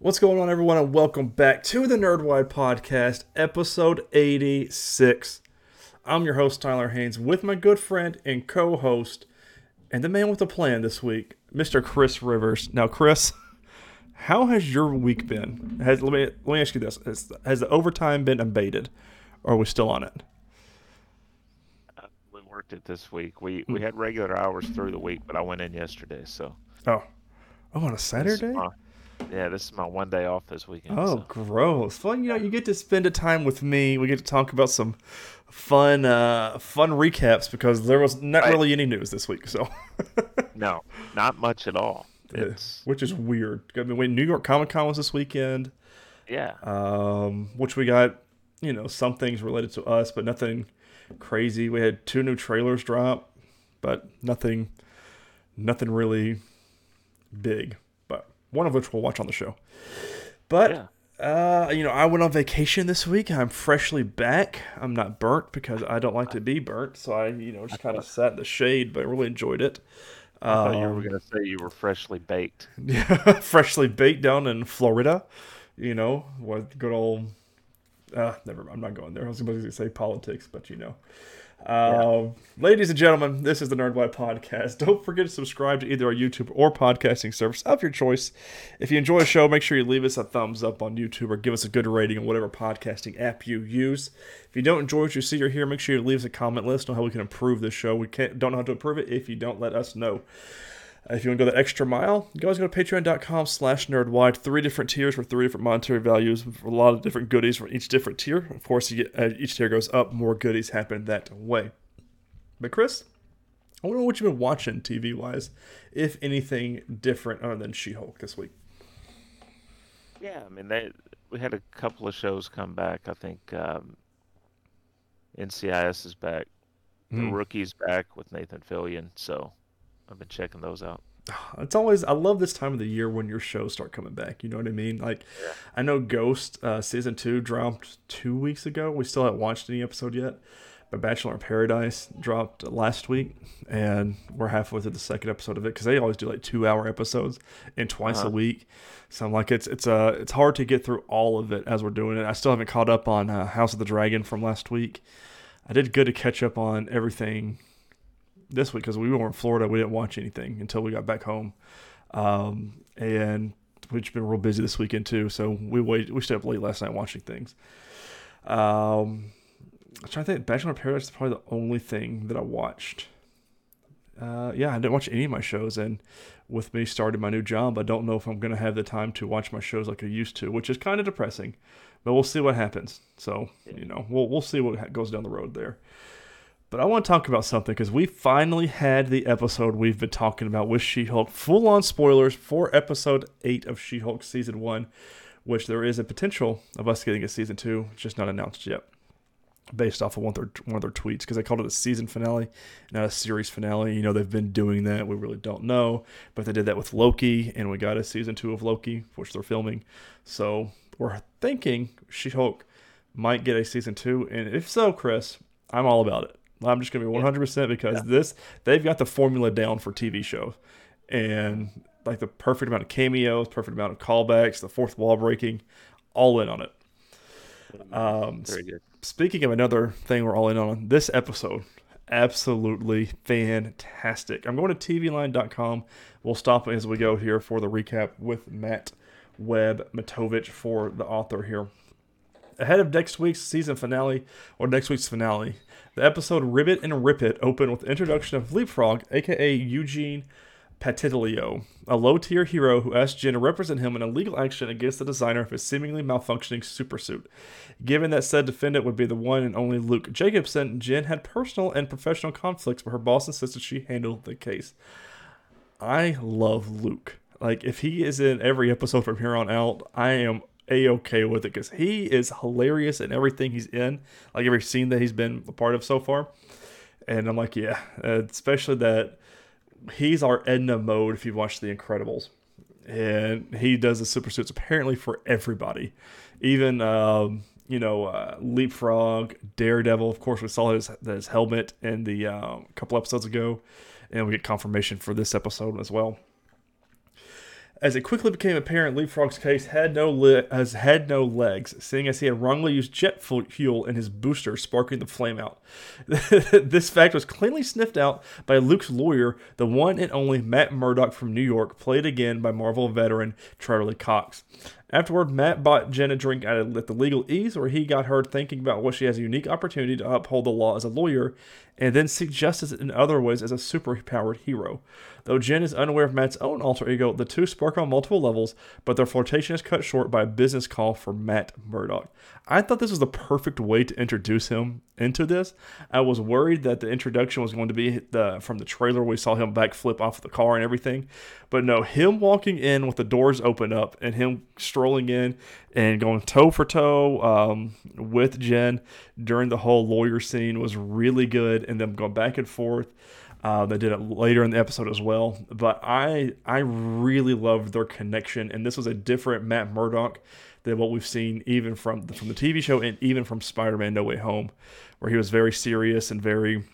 What's going on, everyone, and welcome back to the Nerdwide Podcast, episode 86. I'm your host, Tyler Haynes, with my good friend and co host, and the man with a plan this week, Mr. Chris Rivers. Now, Chris, how has your week been? Has, let, me, let me ask you this Has, has the overtime been abated, or are we still on it? Uh, we worked it this week. We we hmm. had regular hours through the week, but I went in yesterday, so Oh. Oh, on a this Saturday? my- yeah, this is my one day off this weekend. Oh, so. gross. Fun, you know, you get to spend a time with me. We get to talk about some fun uh fun recaps because there was not Right. really any news this week, so no, not much at all. It's which is weird. I mean, when New York Comic Con was this weekend, yeah, um, which we got, you know, some things related to us, but nothing crazy. We had two new trailers drop, but nothing, nothing really big. But one of which we'll watch on the show. But yeah. uh, you know, I went on vacation this week. I'm freshly back. I'm not burnt because I don't like to be burnt. So I, you know, just kind of sat in the shade, but I really enjoyed it. I thought you Um, were gonna say you were freshly baked. yeah, freshly baked down in Florida. You know, with good old. Uh, never mind. I'm not going there. I was about to say politics, but you know. Um, Ladies and gentlemen, this is the Nerdwide Podcast. Don't forget to subscribe to either our YouTube or podcasting service of your choice. If you enjoy the show, make sure you leave us a thumbs up on YouTube or give us a good rating on whatever podcasting app you use. If you don't enjoy what you see or hear, make sure you leave us a comment. Us know how we can improve this show. We can't don't know how to improve it if you don't let us know. Uh, If you want to go the extra mile, you guys go to patreon.com slash nerdwide. Three different tiers for three different monetary values, with a lot of different goodies for each different tier. Of course, you get uh, each tier goes up, more goodies happen that way. But Chris, I wonder what you've been watching TV wise, if anything different other than She Hulk this week. Yeah, I mean they we had a couple of shows come back. I think um, NCIS is back. The Mm. rookie's back with Nathan Fillion, so I've been checking those out. It's always I love this time of the year when your shows start coming back. You know what I mean? Like, I know Ghost uh, season two dropped two weeks ago. We still haven't watched any episode yet. But Bachelor in Paradise dropped last week, and we're halfway through the second episode of it because they always do like two hour episodes and twice a Uh-huh. week. So I'm like, it's it's uh it's hard to get through all of it as we're doing it. I still haven't caught up on uh, House of the Dragon from last week. I did good to catch up on everything this week because we were in Florida. We didn't watch anything until we got back home, um, and we've been real busy this weekend too. So we wait. We stayed up late last night watching things. Um, I'm trying to think. Bachelor in Paradise is probably the only thing that I watched. Uh, yeah, I didn't watch any of my shows, and with me starting my new job, I don't know if I'm gonna have the time to watch my shows like I used to, which is kind of depressing. But we'll see what happens. So you know, we'll we'll see what goes down the road there. But I want to talk about something because we finally had the episode we've been talking about with She Hulk. Full on spoilers for episode 8 of She Hulk season 1, which there is a potential of us getting a season 2, just not announced yet. Based off of one of their, one of their tweets, because they called it a season finale, not a series finale. You know, they've been doing that. We really don't know. But they did that with Loki, and we got a season 2 of Loki, which they're filming. So we're thinking She Hulk might get a season 2. And if so, Chris, I'm all about it. I'm just gonna be 100 percent because this they've got the formula down for TV show, and like the perfect amount of cameos, perfect amount of callbacks, the fourth wall breaking, all in on it. Um, Very good. speaking of another thing we're all in on this episode absolutely fantastic. I'm going to tvline.com we'll stop as we go here for the recap with matt webb mitovich for the author here ahead of next week's season finale or next week's finale the episode ribbit and rip it open with the introduction of leapfrog aka eugene Patitilio, a low tier hero who asked Jen to represent him in a legal action against the designer of his seemingly malfunctioning supersuit. Given that said defendant would be the one and only Luke Jacobson, Jen had personal and professional conflicts, but her boss insisted she handle the case. I love Luke. Like, if he is in every episode from here on out, I am a okay with it because he is hilarious in everything he's in, like every scene that he's been a part of so far. And I'm like, yeah, uh, especially that he's our Edna mode if you've watched The Incredibles. And he does the super suits apparently for everybody. Even, um, you know, uh, Leapfrog, Daredevil. Of course, we saw his, his helmet in the um, couple episodes ago. And we get confirmation for this episode as well. As it quickly became apparent, Leapfrog's case had no li- has had no legs, seeing as he had wrongly used jet fuel in his booster, sparking the flame out. this fact was cleanly sniffed out by Luke's lawyer, the one and only Matt Murdock from New York, played again by Marvel veteran Charlie Cox. Afterward, Matt bought Jen a drink at the Legal Ease, where he got her thinking about what she has a unique opportunity to uphold the law as a lawyer, and then seek justice in other ways as a superpowered hero. Though Jen is unaware of Matt's own alter ego, the two spark on multiple levels, but their flirtation is cut short by a business call for Matt Murdock. I thought this was the perfect way to introduce him into this. I was worried that the introduction was going to be the from the trailer we saw him backflip off the car and everything, but no, him walking in with the doors open up and him strolling in and going toe for toe um, with Jen during the whole lawyer scene was really good, and them going back and forth. Uh, they did it later in the episode as well, but I I really loved their connection, and this was a different Matt Murdock than what we've seen even from the, from the TV show and even from Spider-Man: No Way Home, where he was very serious and very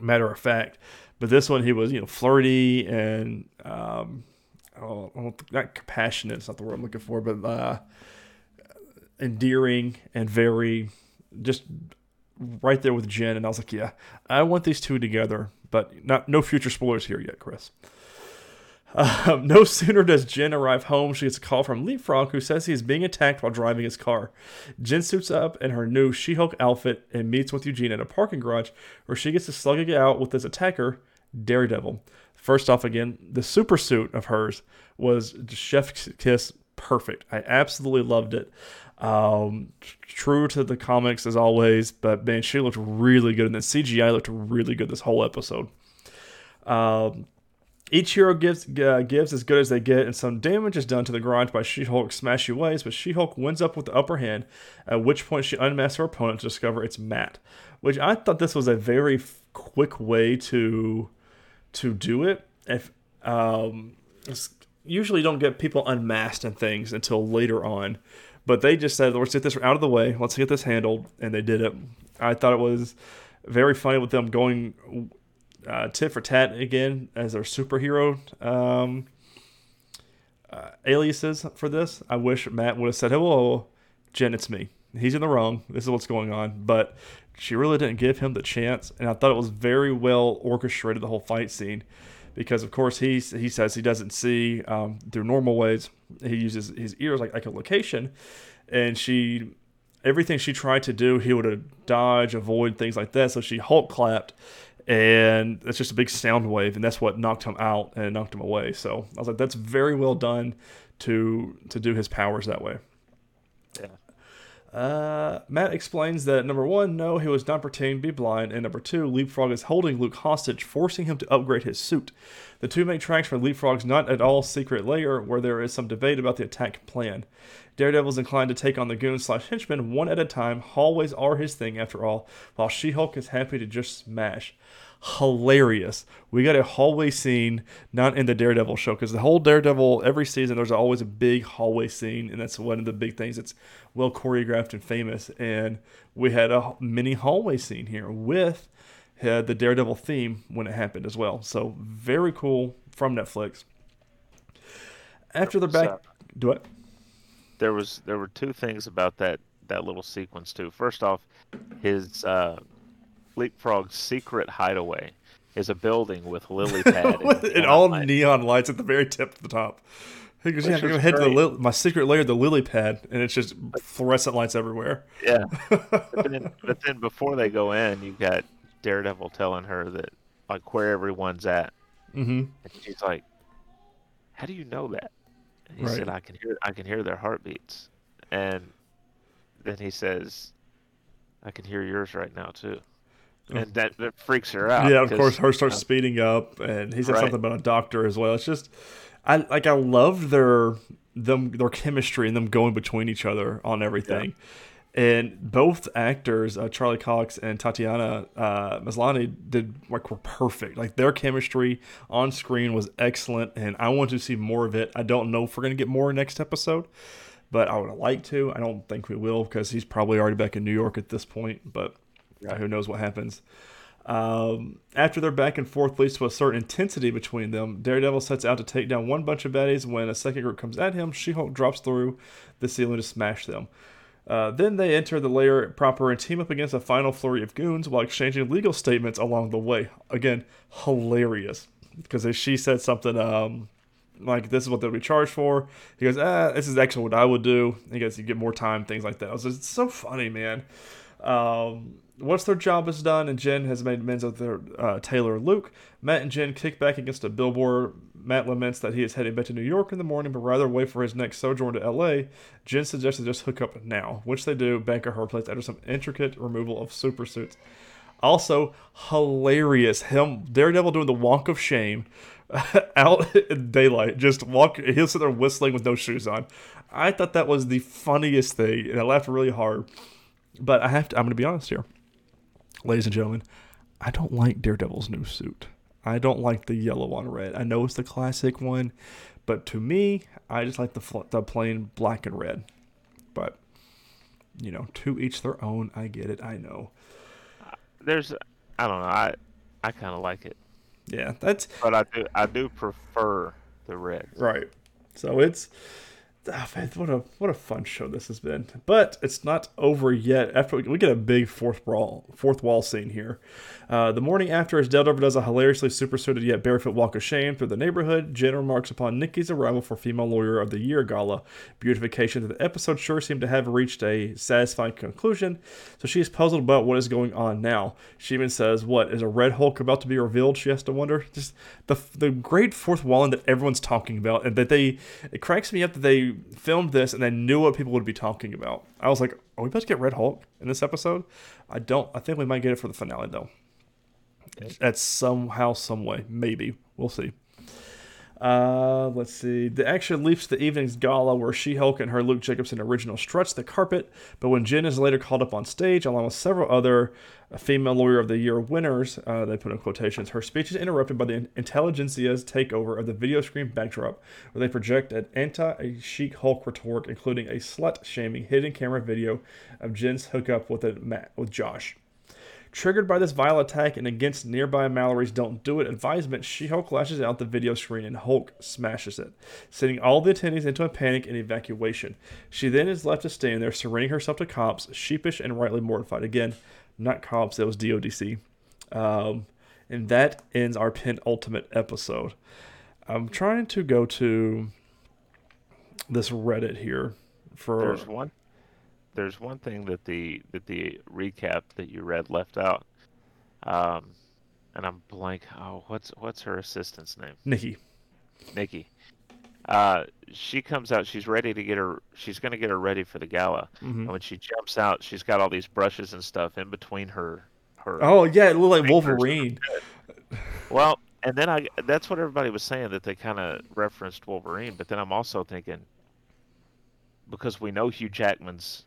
matter of fact. But this one, he was you know flirty and um, oh, not compassionate. It's not the word I'm looking for, but uh, endearing and very just right there with Jen. And I was like, yeah, I want these two together but not no future spoilers here yet, Chris. Um, no sooner does Jen arrive home, she gets a call from Leapfrog, who says he is being attacked while driving his car. Jen suits up in her new She Hulk outfit and meets with Eugene at a parking garage, where she gets to slug it out with his attacker, Daredevil. First off, again, the super suit of hers was Chef Kiss perfect. I absolutely loved it. Um, true to the comics as always, but man, she looked really good, and the CGI looked really good this whole episode. Um, each hero gives uh, gives as good as they get, and some damage is done to the garage by She-Hulk's smashy ways. But She-Hulk wins up with the upper hand, at which point she unmasks her opponent to discover it's Matt. Which I thought this was a very f- quick way to to do it. If um, usually don't get people unmasked and things until later on. But they just said, let's get this out of the way. Let's get this handled. And they did it. I thought it was very funny with them going uh, tit for tat again as their superhero um, uh, aliases for this. I wish Matt would have said, hello, Jen, it's me. He's in the wrong. This is what's going on. But she really didn't give him the chance. And I thought it was very well orchestrated, the whole fight scene because of course he he says he doesn't see um, through normal ways. He uses his ears like echolocation, and she everything she tried to do he would dodge, avoid things like that. So she Hulk clapped, and it's just a big sound wave, and that's what knocked him out and knocked him away. So I was like, that's very well done to to do his powers that way. Yeah. Uh, Matt explains that number one, no, he was not pretending to be blind, and number two, Leapfrog is holding Luke hostage, forcing him to upgrade his suit. The two make tracks for Leapfrog's not at all secret lair, where there is some debate about the attack plan. Daredevil is inclined to take on the goons slash henchmen one at a time. Hallways are his thing, after all, while She Hulk is happy to just smash hilarious. We got a hallway scene, not in the Daredevil show, because the whole Daredevil, every season, there's always a big hallway scene, and that's one of the big things that's well choreographed and famous. And we had a mini hallway scene here with uh, the Daredevil theme when it happened as well. So very cool from Netflix. After the back, uh, do it. There was there were two things about that that little sequence too. First off, his uh, Leapfrog's secret hideaway is a building with lily pad and, and all light. neon lights at the very tip of the top. He goes, "Yeah, I'm gonna head to the li- my secret layer, the lily pad, and it's just fluorescent lights everywhere." Yeah, but, then, but then before they go in, you got Daredevil telling her that like where everyone's at, mm-hmm. and she's like, "How do you know that?" And he right. said, "I can hear, I can hear their heartbeats," and then he says, "I can hear yours right now too." and that, that freaks her out. Yeah, of course, her starts uh, speeding up, and he said right. something about a doctor as well. It's just, I like, I love their them their chemistry and them going between each other on everything. Yeah. And both actors, uh, Charlie Cox and Tatiana uh, Maslany, did like were perfect. Like their chemistry on screen was excellent, and I want to see more of it. I don't know if we're gonna get more next episode, but I would like to. I don't think we will because he's probably already back in New York at this point. But who knows what happens. Um, after their back and forth leads to a certain intensity between them, Daredevil sets out to take down one bunch of baddies. When a second group comes at him, She Hulk drops through the ceiling to smash them. Uh, then they enter the lair proper and team up against a final flurry of goons while exchanging legal statements along the way. Again, hilarious. Because she said something um, like, this is what they'll be charged for. He goes, ah, this is actually what I would do. He goes, you get more time, things like that. It was just, it's so funny, man. Um, once their job is done and Jen has made amends with their uh, Taylor and Luke, Matt and Jen kick back against a billboard. Matt laments that he is heading back to New York in the morning, but rather wait for his next sojourn to LA. Jen suggests they just hook up now, which they do, back at her place after some intricate removal of super suits. Also, hilarious. Him, Daredevil doing the walk of shame out in daylight. Just walk, he'll sit there whistling with no shoes on. I thought that was the funniest thing, and I laughed really hard. But I have to, I'm going to be honest here ladies and gentlemen, I don't like Daredevil's new suit. I don't like the yellow on red. I know it's the classic one, but to me, I just like the the plain black and red. But you know, to each their own. I get it. I know. There's, I don't know. I I kind of like it. Yeah, that's. But I do I do prefer the red. Right. So it's oh man, what a what a fun show this has been. But it's not over yet. After we, we get a big fourth wall fourth wall scene here. Uh, the morning after, as Daredevil does a hilariously superseded yet barefoot walk of shame through the neighborhood, Jen remarks upon Nikki's arrival for Female Lawyer of the Year gala. Beautification that the episode sure seemed to have reached a satisfying conclusion, so she is puzzled about what is going on now. She even says, "What is a Red Hulk about to be revealed?" She has to wonder. Just the the great fourth wall that everyone's talking about, and that they it cracks me up that they filmed this and they knew what people would be talking about. I was like, "Are we about to get Red Hulk in this episode?" I don't. I think we might get it for the finale though at somehow, some way. Maybe we'll see. Uh, let's see. The action leaps to the evening's gala where She Hulk and her Luke Jacobson original struts the carpet, but when Jen is later called up on stage, along with several other uh, female lawyer of the year winners, uh, they put in quotations, her speech is interrupted by the intelligentsia's takeover of the video screen backdrop, where they project an anti She Hulk rhetoric, including a slut shaming hidden camera video of Jen's hookup with, a, with Josh. Triggered by this vile attack and against nearby Mallory's Don't Do It advisement, She Hulk lashes out the video screen and Hulk smashes it, sending all the attendees into a panic and evacuation. She then is left to stand there, surrendering herself to cops, sheepish and rightly mortified. Again, not cops, that was DODC. Um, and that ends our penultimate episode. I'm trying to go to this Reddit here for. There's one there's one thing that the that the recap that you read left out, um, and I'm blank. Oh, what's what's her assistant's name? Nikki. Nikki. Uh, she comes out. She's ready to get her. She's going to get her ready for the gala. Mm-hmm. And when she jumps out, she's got all these brushes and stuff in between her. Her. Oh yeah, it looked like Wolverine. Well, and then I. That's what everybody was saying that they kind of referenced Wolverine. But then I'm also thinking because we know Hugh Jackman's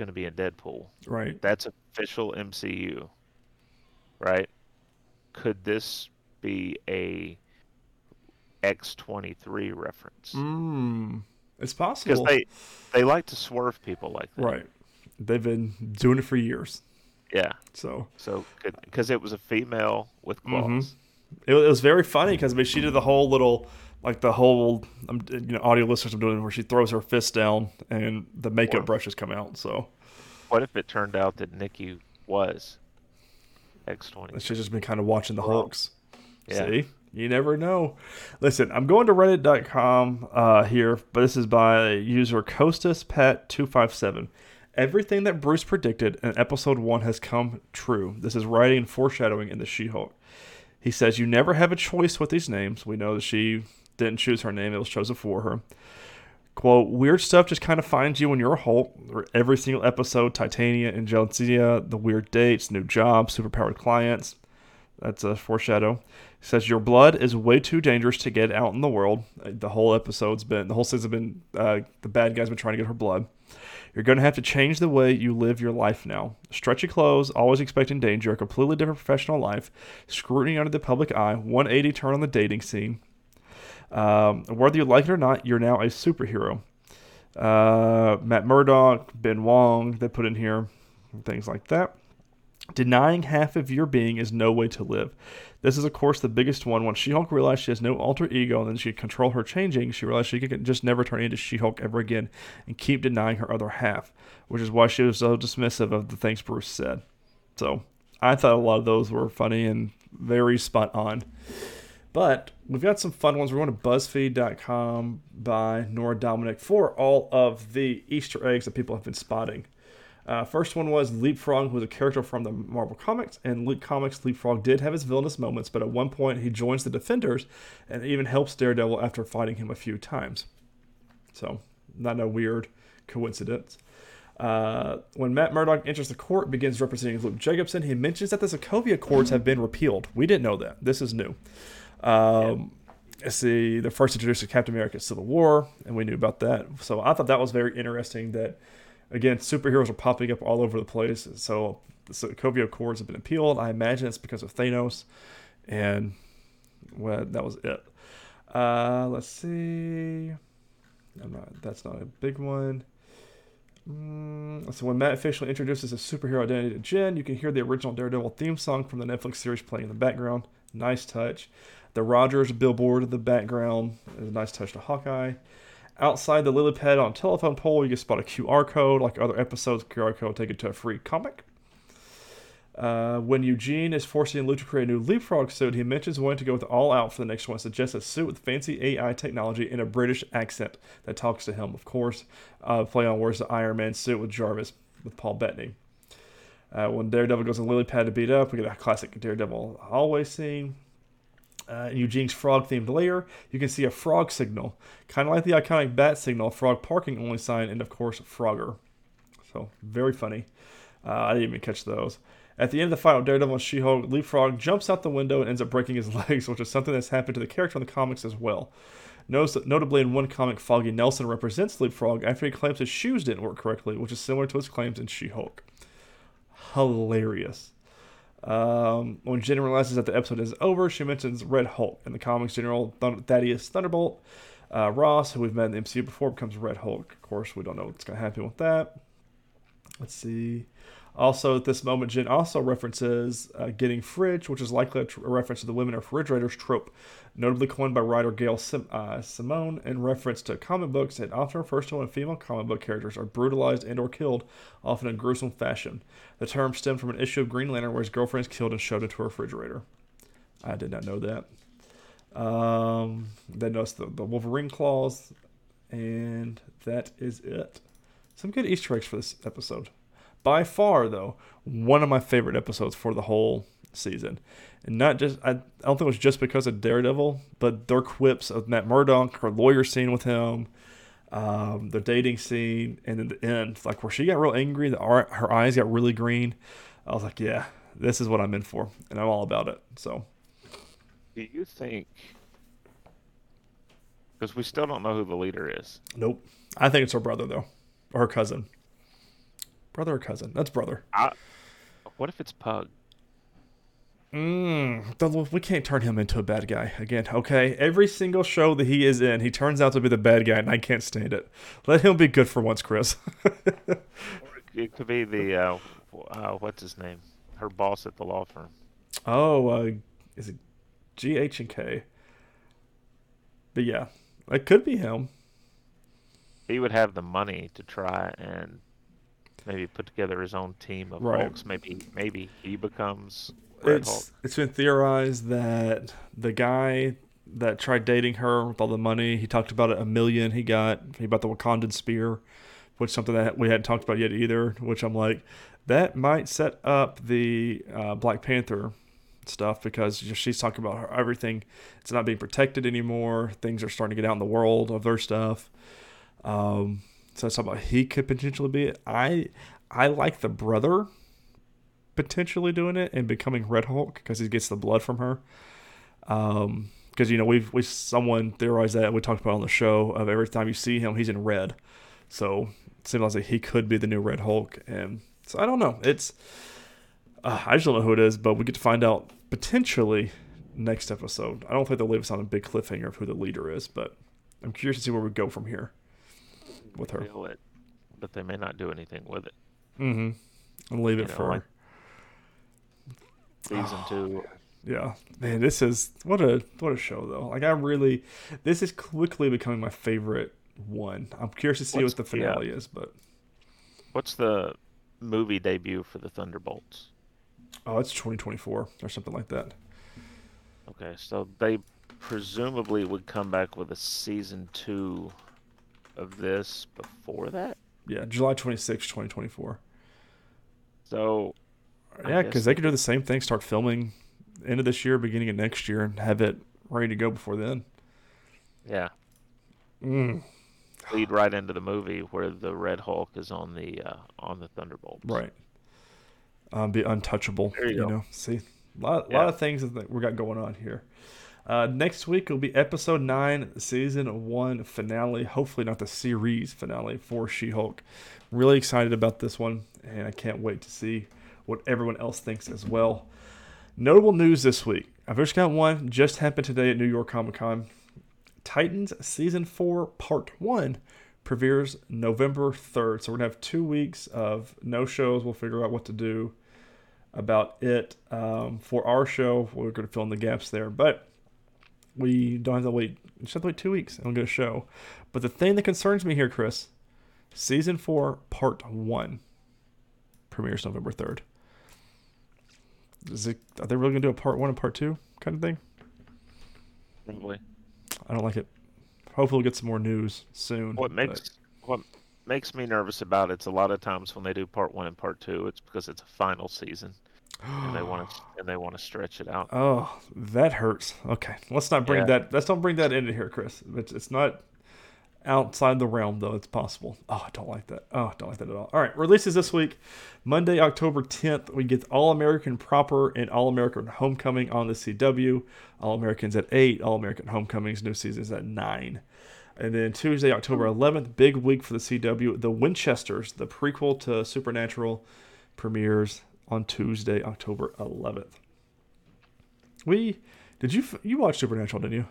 going to be in Deadpool. Right. That's official MCU. Right? Could this be a X23 reference? Mm, it's possible. Because they, they like to swerve people like that. Right. They've been doing it for years. Yeah. So. So, because it was a female with claws. Mm-hmm. It, it was very funny because I mean, she did the whole little like the whole um, you know audio listeners are doing where she throws her fist down and the makeup brushes come out. So, what if it turned out that Nikki was X twenty? She's just been kind of watching the Hulks. Yeah. See, you never know. Listen, I'm going to Reddit.com uh, here, but this is by user Costas Pat two five seven. Everything that Bruce predicted in episode one has come true. This is writing and foreshadowing in the She-Hulk. He says, You never have a choice with these names. We know that she didn't choose her name, it was chosen for her. Quote, weird stuff just kind of finds you when you're a Hulk. Every single episode, Titania, and Intelligentsia, the weird dates, new jobs, superpowered clients. That's a foreshadow. He says your blood is way too dangerous to get out in the world. The whole episode's been, the whole season's been, uh, the bad guy's been trying to get her blood. You're going to have to change the way you live your life now. Stretchy clothes, always expecting danger, a completely different professional life, scrutiny under the public eye, 180 turn on the dating scene. Um, whether you like it or not, you're now a superhero. Uh, Matt Murdock, Ben Wong, they put in here things like that. Denying half of your being is no way to live. This is, of course, the biggest one. Once She Hulk realized she has no alter ego and then she can control her changing, she realized she could just never turn into She Hulk ever again and keep denying her other half, which is why she was so dismissive of the things Bruce said. So I thought a lot of those were funny and very spot on. But we've got some fun ones. We're going to BuzzFeed.com by Nora Dominick for all of the Easter eggs that people have been spotting. Uh, first one was Leapfrog, who was a character from the Marvel Comics. And Luke Comics, Leapfrog did have his villainous moments, but at one point he joins the Defenders and even helps Daredevil after fighting him a few times. So, not a weird coincidence. Uh, when Matt Murdock enters the court, begins representing Luke Jacobson, he mentions that the Sokovia Accords have been repealed. We didn't know that. This is new. Um, yeah. See, the first introduced to Captain America Civil War, and we knew about that. So I thought that was very interesting that again, superheroes are popping up all over the place. So the Sokovia Accords have been appealed. I imagine it's because of Thanos, and well, that was it. Uh, let's see. I'm not. That's not a big one. Mm, so when Matt officially introduces his superhero identity to Jen, you can hear the original Daredevil theme song from the Netflix series playing in the background. Nice touch. The Rogers billboard in the background is a nice touch to Hawkeye. Outside the lily pad on telephone pole, you can spot a QR code. Like other episodes, QR code take it to a free comic. Uh, when Eugene is forcing Luke to create a new leapfrog suit, he mentions wanting to go with all out for the next one. Suggests a suit with fancy AI technology and a British accent that talks to him. Of course, uh, play on words the Iron Man suit with Jarvis with Paul Bettany. Uh, when Daredevil goes on lily pad to beat up, we get a classic Daredevil hallway scene uh, Eugene's frog themed layer, you can see a frog signal, kind of like the iconic bat signal, frog parking only sign, and of course, Frogger. So, very funny. Uh, I didn't even catch those. At the end of the final Daredevil and She-Hulk, Leapfrog jumps out the window and ends up breaking his legs, which is something that's happened to the character in the comics as well. Notably, in one comic, Foggy Nelson represents Leapfrog after he claims his shoes didn't work correctly, which is similar to his claims in She-Hulk. Hilarious. Um, when Jen realizes that the episode is over, she mentions Red Hulk. In the comics, General Thaddeus Thunderbolt uh, Ross, who we've met in the MCU before, becomes Red Hulk. Of course, we don't know what's going to happen with that. Let's see. Also, at this moment, Jen also references uh, getting fridge, which is likely a, tr- a, reference to the women are refrigerators trope, notably coined by writer Gail Sim- uh, Simone in reference to comic books. It often refers to when female comic book characters are brutalized and or killed, often in gruesome fashion. The term stemmed from an issue of Green Lantern where his girlfriend is killed and shoved into a refrigerator. I did not know that. Um, then notice the, the Wolverine claws, and that is it. Some good Easter eggs for this episode by far though one of my favorite episodes for the whole season and not just I, I don't think it was just because of daredevil but their quips of matt murdock her lawyer scene with him um, the dating scene and then the end like where she got real angry the her eyes got really green i was like yeah this is what i'm in for and i'm all about it so do you think because we still don't know who the leader is nope i think it's her brother though or her cousin Brother or cousin? That's brother. I, what if it's Pug? Mm, we can't turn him into a bad guy again. Okay, every single show that he is in, he turns out to be the bad guy, and I can't stand it. Let him be good for once, Chris. it could be the uh, uh, what's his name? Her boss at the law firm. Oh, uh, is it G H and K? But yeah, it could be him. He would have the money to try and maybe put together his own team of right. Hulks. Maybe maybe he becomes Red it's, Hulk. It's been theorized that the guy that tried dating her with all the money, he talked about it a million he got. He bought the Wakandan spear, which is something that we hadn't talked about yet either. Which I'm like, that might set up the uh, Black Panther stuff because she's talking about her, everything. It's not being protected anymore. Things are starting to get out in the world of their stuff. Um, so that's about he could potentially be it. I I like the brother potentially doing it and becoming Red Hulk because he gets the blood from her. Um, because you know we've we someone theorized that we talked about on the show of every time you see him he's in red, so it seems like he could be the new Red Hulk. And so I don't know. It's uh, I just don't know who it is, but we get to find out potentially next episode. I don't think they'll leave us on a big cliffhanger of who the leader is, but I'm curious to see where we go from here with her. It, but they may not do anything with it. Mm-hmm. And leave you it know, for. Like, season two. Oh, yeah, man, this is what a what a show though. Like I really, this is quickly becoming my favorite one. I'm curious to see What's- what the finale is, but What's the movie debut for the Thunderbolts? oh, it's 2024 or something like that. Okay, so they presumably would come back with a season two of this before that. Yeah, July 26, 2024. So Yeah, because they could do the same thing. Start filming end of this year, beginning of next year, and have it ready to go before then. yeah, Mm, lead right into the movie where the Red Hulk is on the uh, on the Thunderbolts. right. Um, be untouchable. There you you go. know, see, a lot, Yeah. lot of things that we got going on here. Uh, next week will be episode nine, season one finale. Hopefully, not the series finale for She-Hulk. Really excited about this one, and I can't wait to see what everyone else thinks as well. Notable news this week. I've just got one. Just happened today at New York Comic Con. Titans season four, part one, premieres November third. So we're gonna have two weeks of no shows. We'll figure out what to do about it um, for our show. We're gonna fill in the gaps there, but we don't have to wait. We just have to wait two weeks and we'll get a show. But the thing that concerns me here, Chris, season four, part one, premieres November third. Is it? Are they really gonna do a part one and part two kind of thing? Probably. I don't like it. Hopefully, we'll get some more news soon. What but- makes what makes me nervous about it's a lot of times when they do part one and part two, it's because it's a final season and they want to and they want to stretch it out. Oh, that hurts. Okay, let's not bring Yeah. that. Let's don't bring that into here, Chris. It's, it's not outside the realm, though. It's possible. Oh, I don't like that. Oh, I don't like that at all. All right, releases this week, Monday, October 10th. We get All American Proper and All American Homecoming on the CW. All Americans at eight. All American Homecomings new seasons at nine. And then Tuesday, October 11th, big week for the CW. The Winchesters, the prequel to Supernatural, premieres on Tuesday, October 11th. We did you you watch Supernatural, didn't you?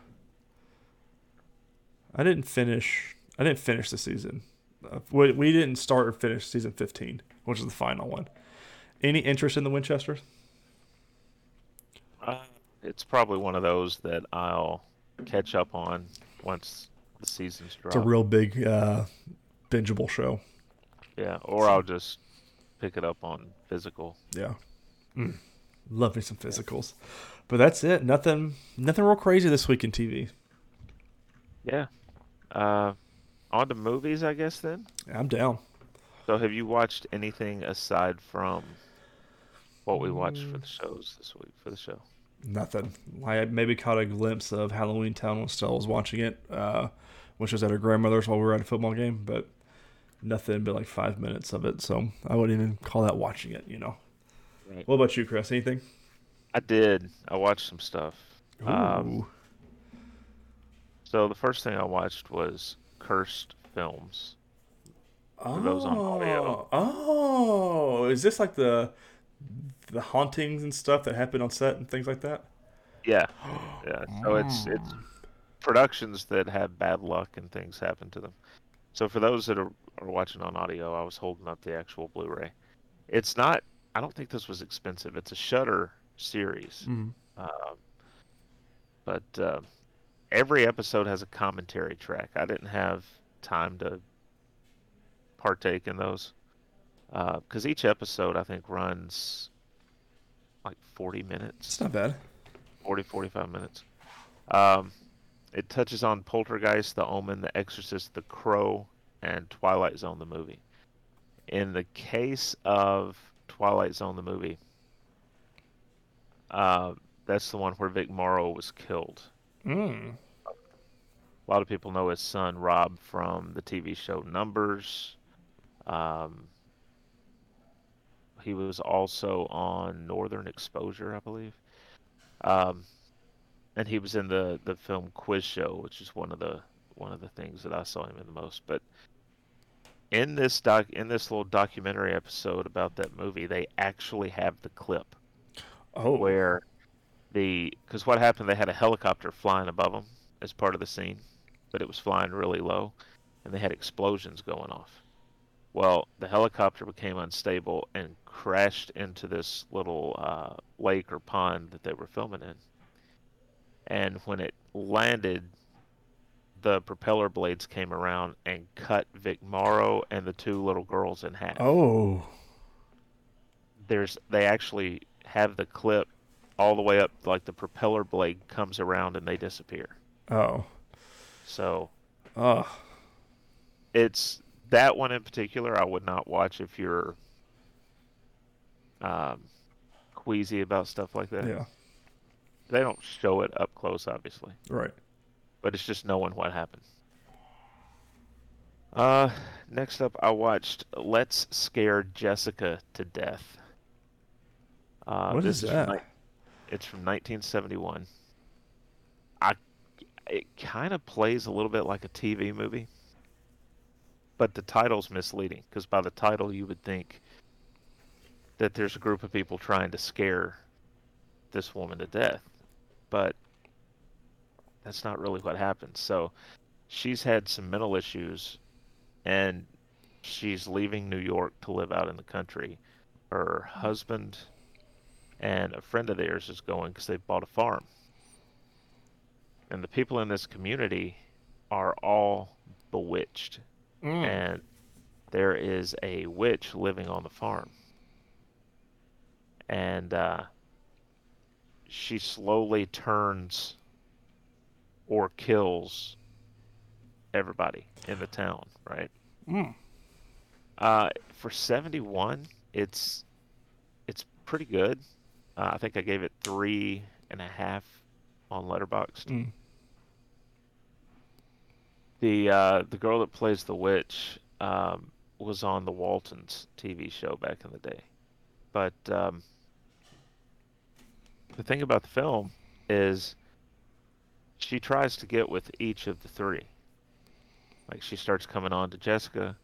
I didn't finish. I didn't finish the season. Uh, we, we didn't start or finish season 15, which is the final one. Any interest in the Winchesters? Uh, it's probably one of those that I'll catch up on once the seasons dropped. It's a real big uh, bingeable show. yeah, or I'll just pick it up on physical. Yeah. Mm. Love me some physicals. But that's it. Nothing nothing real crazy this week in TV. Yeah. Uh, on to movies, I guess then. I'm down. So, have you watched anything aside from what we watched for the shows this week for the show? Nothing. I maybe caught a glimpse of Halloween Town when Stella was watching it, uh, which was at her grandmother's while we were at a football game, but nothing but like five minutes of it. So I wouldn't even call that watching it, you know. Right. What about you, Chris? Anything? I did. I watched some stuff. Um, Ooh. So the first thing I watched was Cursed Films. for those on audio. Oh, is this like the the hauntings and stuff that happen on set and things like that? Yeah, yeah. So it's it's productions that have bad luck and things happen to them. So for those that are, are watching on audio, I was holding up the actual Blu-ray. It's not. I don't think this was expensive. It's a Shudder series, Mm. um, but uh, every episode has a commentary track. I didn't have time to partake in those because each episode I think runs like 40 minutes. It's not bad. 40 45 minutes um, it touches on poltergeist the omen the exorcist the crow and twilight zone the movie in the case of twilight zone the movie uh, that's the one where vic morrow was killed Mm. a lot of people know his son rob from the tv show numbers. Um, he was also on northern exposure i believe. Um, and he was in the the film quiz show which is one of the one of the things that i saw him in the most. But in this doc in this little documentary episode about that movie they actually have the clip Oh, where the because what happened they had a helicopter flying above them as part of the scene but it was flying really low and they had explosions going off Well, the helicopter became unstable and crashed into this little uh, lake or pond that they were filming in. And when it landed, the propeller blades came around and cut Vic Morrow and the two little girls in half. Oh. There's they actually have the clip all the way up like the propeller blade comes around and they disappear. Oh. So Oh. it's that one in particular I would not watch if you're um, queasy about stuff like that. Yeah. They don't show it up close, obviously, Right. but it's just knowing what happened. Uh, next up, I watched Let's Scare Jessica to Death. Uh, What is that? ni- it's from 1971. I it kind of plays a little bit like a TV movie, but the title's misleading because by the title you would think that there's a group of people trying to scare this woman to death, but that's not really what happens. So she's had some mental issues and she's leaving New York to live out in the country. Her husband and a friend of theirs is going because they bought a farm. And the people in this community are all bewitched. Mm. And there is a witch living on the farm. And uh, she slowly turns or kills everybody in the town, right? Mm. Uh, for 71, it's it's pretty good. Uh, I think I gave it three and a half on Letterboxd. Mm. The uh, the girl that plays the witch um, was on the Waltons TV show back in the day, but um, the thing about the film is she tries to get with each of the three. Like she starts coming on to Jessica,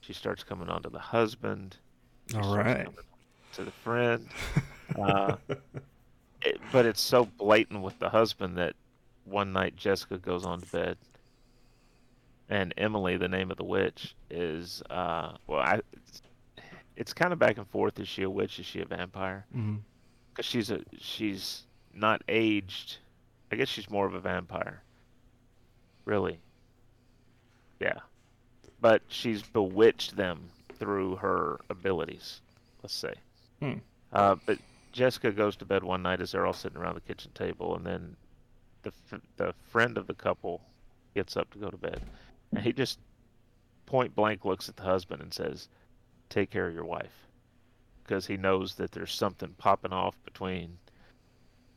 she starts coming on to the husband, she All starts right. to the friend. Uh, it, but it's so blatant with the husband that one night Jessica goes on to bed, and Emily, the name of the witch, is uh, well, I, it's, it's kind of back and forth. Is she a witch? Is she a vampire? Because she's a she's not aged. I guess she's more of a vampire. Really. Yeah. But she's bewitched them through her abilities. Let's say. Hmm. Uh, but Jessica goes to bed one night as they're all sitting around the kitchen table, and then the the friend of the couple gets up to go to bed, and he just point blank looks at the husband and says, "Take care of your wife," because he knows that there's something popping off between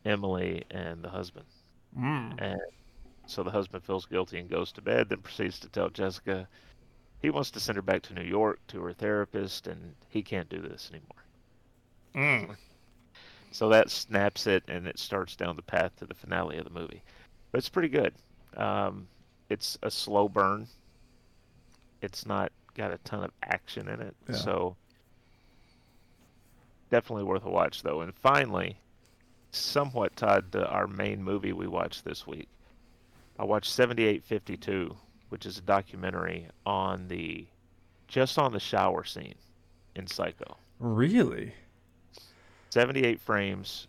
Emily and the husband, Mm. and so the husband feels guilty and goes to bed. Then proceeds to tell Jessica he wants to send her back to New York to her therapist, and he can't do this anymore. Mm. So that snaps it, and it starts down the path to the finale of the movie. But it's pretty good. Um, it's a slow burn. It's not got a ton of action in it, Yeah. so definitely worth a watch though. And finally, somewhat tied to our main movie we watched this week, I watched 7852, which is a documentary on the just on the shower scene in Psycho. Really? 78 frames,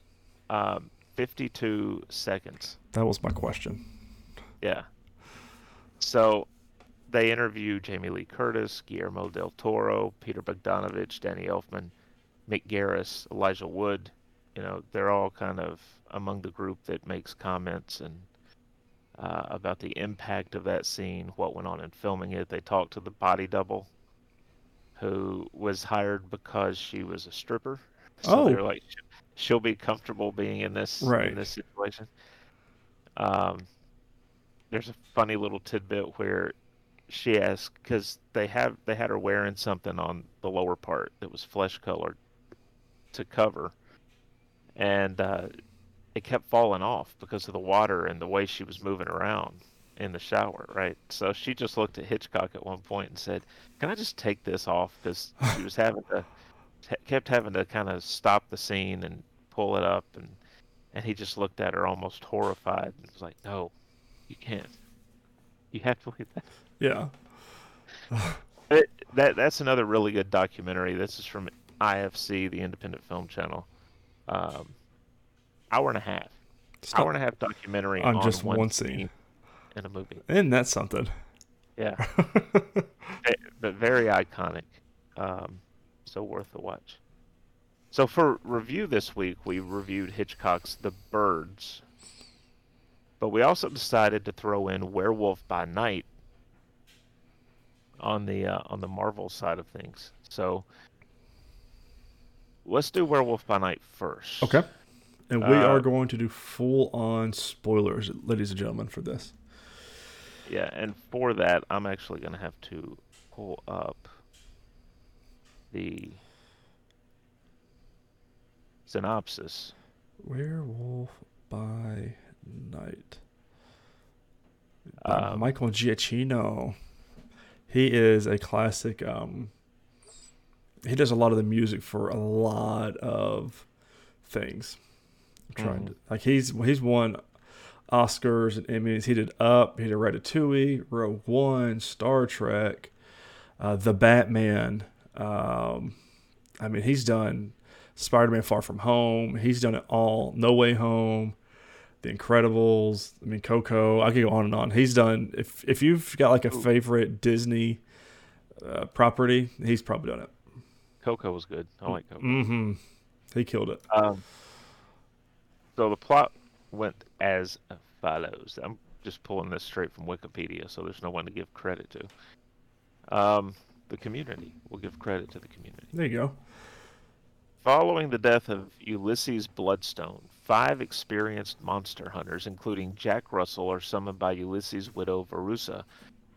um, 52 seconds. That was my question. Yeah. So they interview Jamie Lee Curtis, Guillermo del Toro, Peter Bogdanovich, Danny Elfman, Mick Garris, Elijah Wood. You know, they're all kind of among the group that makes comments and uh, about the impact of that scene, what went on in filming it. They talk to the body double, who was hired because she was a stripper. So Oh. they're like, she'll be comfortable being in this Right. in this situation. Um, there's a funny little tidbit where she asked because they have they had her wearing something on the lower part that was flesh colored to cover, and uh, it kept falling off because of the water and the way she was moving around in the shower. Right, so she just looked at Hitchcock at one point and said, "Can I just take this off?" Because she was having to kept having to kind of stop the scene and pull it up and and he just looked at her almost horrified and was like, "No, you can't. You have to leave that." Yeah. It, that that's another really good documentary. This is from IFC, the Independent Film Channel. Um, hour and a half. Stop. Hour and a half documentary on, on just one, one scene in a movie. Isn't that something? Yeah. but very iconic. Um, so worth the watch. So for review this week, we reviewed Hitchcock's The Birds. But we also decided to throw in Werewolf by Night on the uh, on the Marvel side of things. So let's do Werewolf by Night first. Okay. And we uh, are going to do full on spoilers, ladies and gentlemen, for this. Yeah, and for that, I'm actually going to have to pull up the synopsis. Werewolf by Night. Um, Michael Giacchino. He is a classic. Um, he does a lot of the music for a lot of things. I'm trying mm-hmm. to like he's he's won Oscars and Emmys. He did Up. He did Ratatouille, Rogue One, Star Trek, uh, The Batman. Um, I mean, he's done Spider-Man: Far From Home. He's done it all. No Way Home. The Incredibles. I mean, Coco. I could go on and on. He's done. If if you've got like a favorite Disney uh, property, he's probably done it. Coco was good. I like Coco. Mm-hmm. He killed it. Um, so the plot went as follows. I'm just pulling this straight from Wikipedia, so there's no one to give credit to. Um, the community. We'll give credit to the community. There you go. Following the death of Ulysses Bloodstone, five experienced monster hunters, including Jack Russell, are summoned by Ulysses' widow Verussa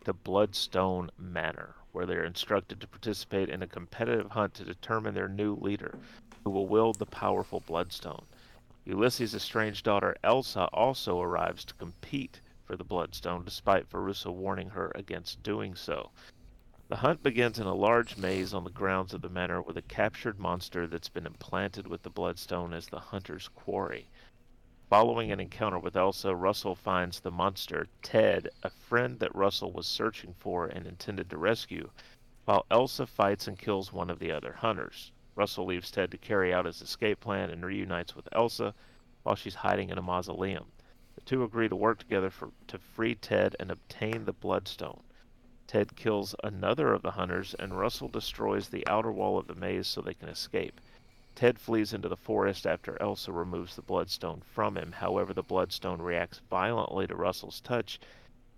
to Bloodstone Manor, where they are instructed to participate in a competitive hunt to determine their new leader, who will wield the powerful Bloodstone. Ulysses' estranged daughter Elsa also arrives to compete for the Bloodstone, despite Verussa warning her against doing so. The hunt begins in a large maze on the grounds of the manor with a captured monster that's been implanted with the Bloodstone as the hunter's quarry. Following an encounter with Elsa, Russell finds the monster, Ted, a friend that Russell was searching for and intended to rescue, while Elsa fights and kills one of the other hunters. Russell leaves Ted to carry out his escape plan and reunites with Elsa while she's hiding in a mausoleum. The two agree to work together for, to free Ted and obtain the Bloodstone. Ted kills another of the hunters, and Russell destroys the outer wall of the maze so they can escape. Ted flees into the forest after Elsa removes the Bloodstone from him. However, the Bloodstone reacts violently to Russell's touch,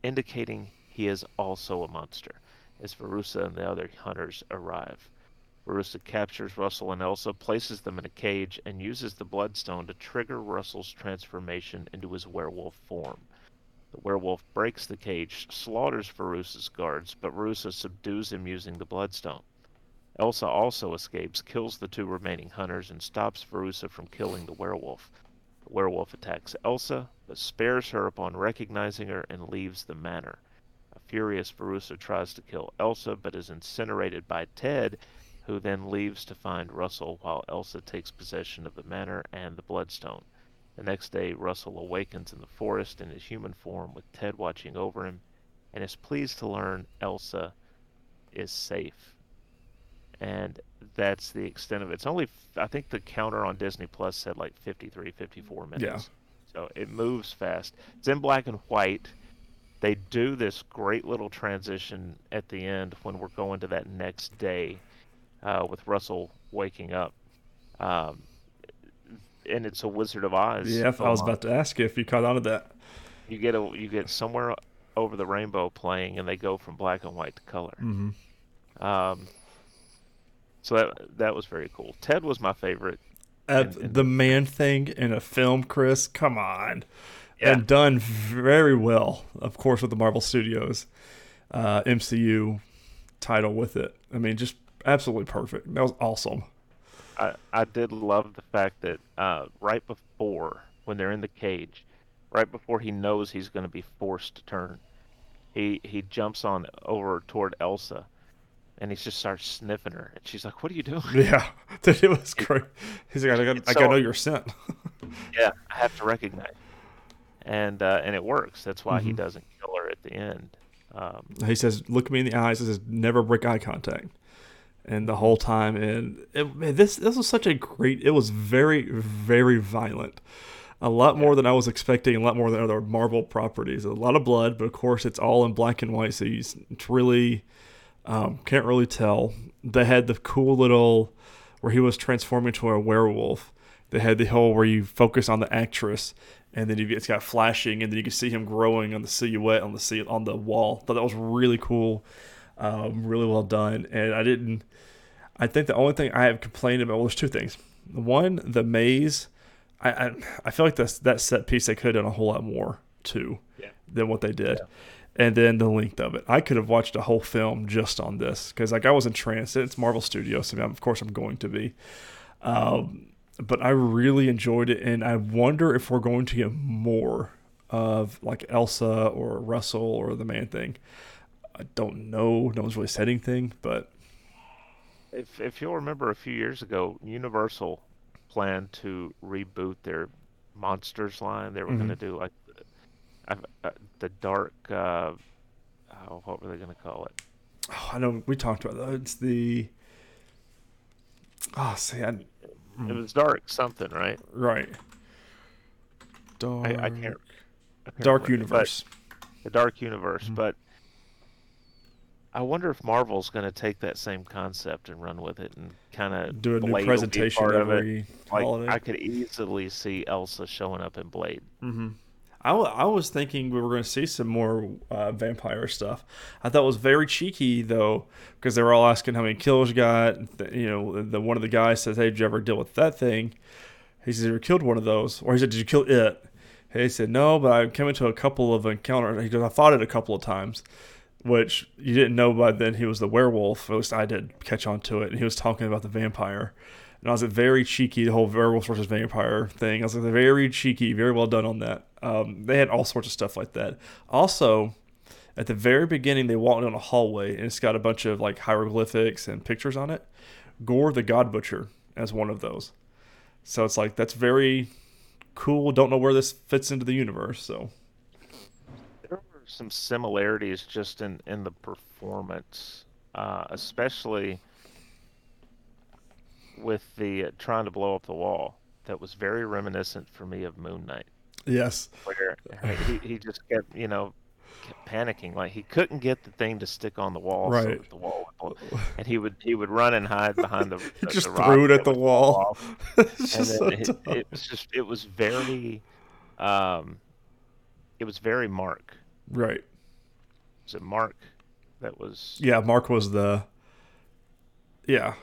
indicating he is also a monster, as Verussa and the other hunters arrive. Verussa captures Russell and Elsa, places them in a cage, and uses the Bloodstone to trigger Russell's transformation into his werewolf form. The werewolf breaks the cage, slaughters Verussa's guards, but Verussa subdues him using the Bloodstone. Elsa also escapes, kills the two remaining hunters, and stops Verussa from killing the werewolf. The werewolf attacks Elsa, but spares her upon recognizing her and leaves the manor. A furious Verussa tries to kill Elsa, but is incinerated by Ted, who then leaves to find Russell while Elsa takes possession of the manor and the Bloodstone. The next day, Russell awakens in the forest in his human form with Ted watching over him and is pleased to learn Elsa is safe. And that's the extent of it. It's only, I think the counter on Disney Plus said like 53, 54 minutes. Yeah. So it moves fast. It's in black and white. They do this great little transition at the end when we're going to that next day uh, with Russell waking up. Um, and it's a Wizard of Oz. Yeah, I was about to ask you if you caught on to that. You get a you get somewhere over the rainbow playing, and they go from black and white to color. Mm-hmm. Um, so that that was very cool. Ted was my favorite. In, in the man thing in a film, Chris. Come on, yeah. and done very well. Of course, with the Marvel Studios uh, MCU title with it. I mean, just absolutely perfect. That was awesome. I, I did love the fact that uh, right before when they're in the cage, right before he knows he's going to be forced to turn, he he jumps on over toward Elsa, and he just starts sniffing her, and she's like, "What are you doing?" Yeah, it was great. He's like, "I got, I got to know your scent." yeah, I have to recognize, and uh, and it works. That's why mm-hmm. he doesn't kill her at the end. Um, he says, "Look me in the eyes." He says, "Never break eye contact." And the whole time, and it, man, this this was such a great. It was very very violent, a lot more than I was expecting, a lot more than other Marvel properties. A lot of blood, but of course it's all in black and white, so you it's really um, can't really tell. They had the cool little where he was transforming into a werewolf. They had the whole where you focus on the actress and then it's got flashing, and then you can see him growing on the silhouette on the on the wall. Thought that was really cool, um, really well done. And I didn't. I think the only thing I have complained about well, there's two things. One, the maze. I I, I feel like that's that set piece they could have done a whole lot more too Yeah. than what they did. Yeah. And then the length of it. I could have watched a whole film just on this because like I was entranced. It's Marvel Studios, so of course I'm going to be. Um, but I really enjoyed it, and I wonder if we're going to get more of like Elsa or Russell or the Man Thing. I don't know. No one's really said anything, but If if you'll remember a few years ago, Universal planned to reboot their monsters line. They were going to do like uh, uh, the dark. Uh, oh, what were they going to call it? oh, I know we talked about that. It's the oh, see, I, It was dark something, right? right. Dark, I, I can't. I can't Dark remember, Universe. the dark universe, Mhm. but I wonder if Marvel's going to take that same concept and run with it and kind of Do a new presentation part of it. every Like holiday. I could easily see Elsa showing up in Blade. Mm-hmm. I, w- I was thinking we were going to see some more uh, vampire stuff. I thought it was very cheeky though, because they were all asking how many kills you got. You know, the one of the guys says, "Hey, did you ever deal with that thing?" He says, "You ever killed one of those?" Or he said, "Did you kill it?" He said, "No, but I came into a couple of encounters." He goes, "I fought it a couple of times." Which you didn't know by then he was the werewolf. At least I did catch on to it. And he was talking about the vampire. And I was like, very cheeky, the whole werewolf versus vampire thing. I was like, very cheeky, very well done on that. Um, they had all sorts of stuff like that. Also, at the very beginning, they walked down a hallway and it's got a bunch of like hieroglyphics and pictures on it. Gorr the God Butcher as one of those. So it's like, that's very cool. Don't know where this fits into the universe. So, some similarities just in in the performance, uh, especially with the uh, trying to blow up the wall. That was very reminiscent for me of Moon Knight, yes. where he, he just kept you know kept panicking like he couldn't get the thing to stick on the wall, so Right. that the wall would blow. and he would he would run and hide behind the, He just the rock threw it at the wall. fall off. it's and just so it, it was just it was very um it was very mark right. was it mark that was Yeah, Mark was the. Yeah.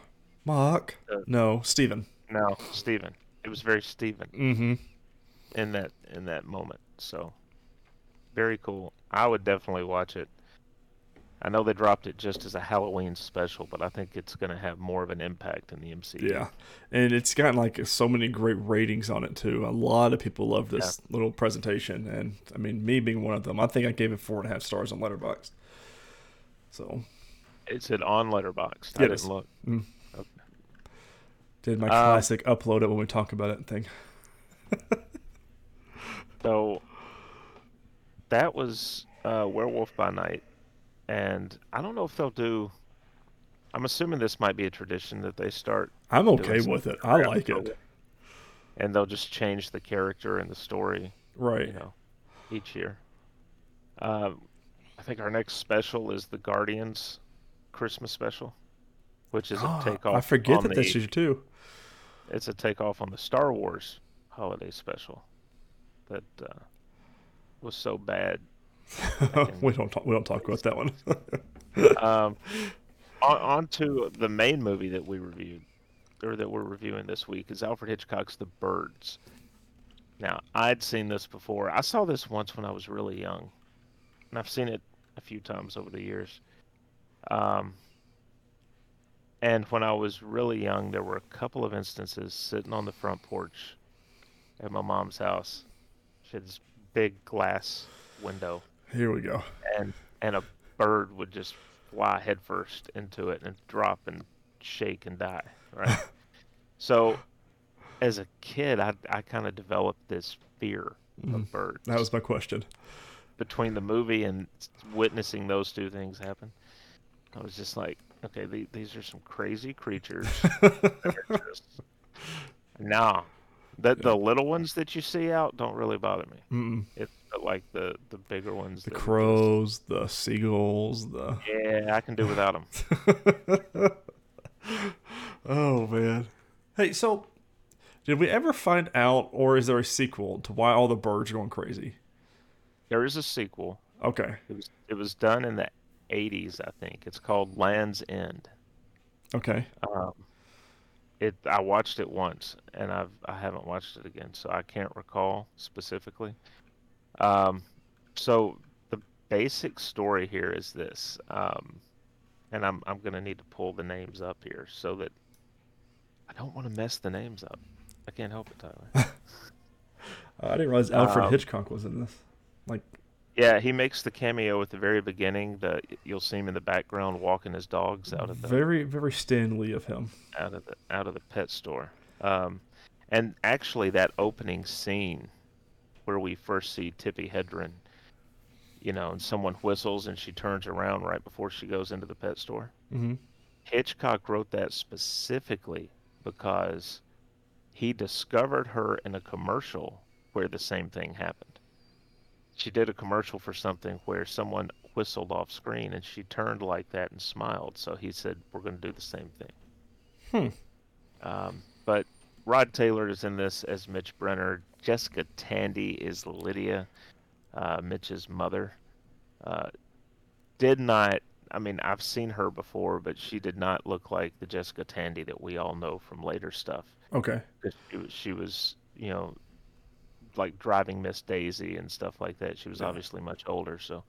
Mark? Uh, no, Stephen. no Stephen. it was very Stephen Mm-hmm. in that in that moment so very cool I would definitely watch it I know they dropped it just as a Halloween special but I think it's going to have more of an impact in the MCU Yeah, and it's gotten like so many great ratings on it too. A lot of people love this little presentation, and I mean, me being one of them, I think I gave it four and a half stars on Letterboxd. So. It's it on Letterboxd. I It didn't look. Did my Um, classic upload it when we talk about it thing. So that was uh, Werewolf by Night, and I don't know if they'll do. I'm assuming this might be a tradition that they start, I'm okay with it. I like it. and they'll just change the character and the story, Right. you know, each year. Um, I think our next special is the Guardians Christmas special, which is a Ah, takeoff. I forget that the, that's you too. It's a takeoff on the Star Wars holiday special that uh, was so bad we don't talk. We don't talk about that one. um, on, on to the main movie that we reviewed, or that we're reviewing this week, is Alfred Hitchcock's The Birds. Now, I'd seen this before. I saw this once when I was really young, and I've seen it a few times over the years. Um, and when I was really young, there were a couple of instances sitting on the front porch at my mom's house. She had this big glass window Here we go. and and a bird would just fly headfirst into it and drop and shake and die right so as a kid i, I kind of developed this fear Mhm. of birds That was my question. between the movie and witnessing those two things happen i was just like okay, the, these are some crazy creatures. just, no, the the little ones that you see out don't really bother me. Mm-mm. It's like the the bigger ones. The that are just- crows, the seagulls, the. yeah, I can do without them. oh man. Hey, so did we ever find out, or is there a sequel to why all the birds are going crazy? There is a sequel. Okay. It was it was done in the '80s, I think. It's called Land's End. Okay. Um, it I watched it once, and I've I haven't watched it again, so I can't recall specifically. Um, so the basic story here is this, um, and I'm I'm gonna need to pull the names up here so that I don't want to mess the names up. I can't help it, Tyler. I didn't realize Alfred Um, Hitchcock was in this. Like, yeah, he makes the cameo at the very beginning. The you'll see him in the background walking his dogs out of the very, very Stan Lee of him. out of the out of the pet store. Um, and actually, that opening scene where we first see Tippi Hedren, you know, and someone whistles and she turns around right before she goes into the pet store. Mm-hmm. Hitchcock wrote that specifically because he discovered her in a commercial where the same thing happened. She did a commercial for something where someone whistled off screen and she turned like that and smiled. So he said, We're going to do the same thing. Hmm. Um, but Rod Taylor is in this as Mitch Brenner. Jessica Tandy is Lydia, uh, Mitch's mother. Uh, did not, I mean, I've seen her before, but she did not look like the Jessica Tandy that we all know from later stuff. Okay. She was, she was, you know, like driving Miss Daisy and stuff like that. She was Yeah. obviously much older. So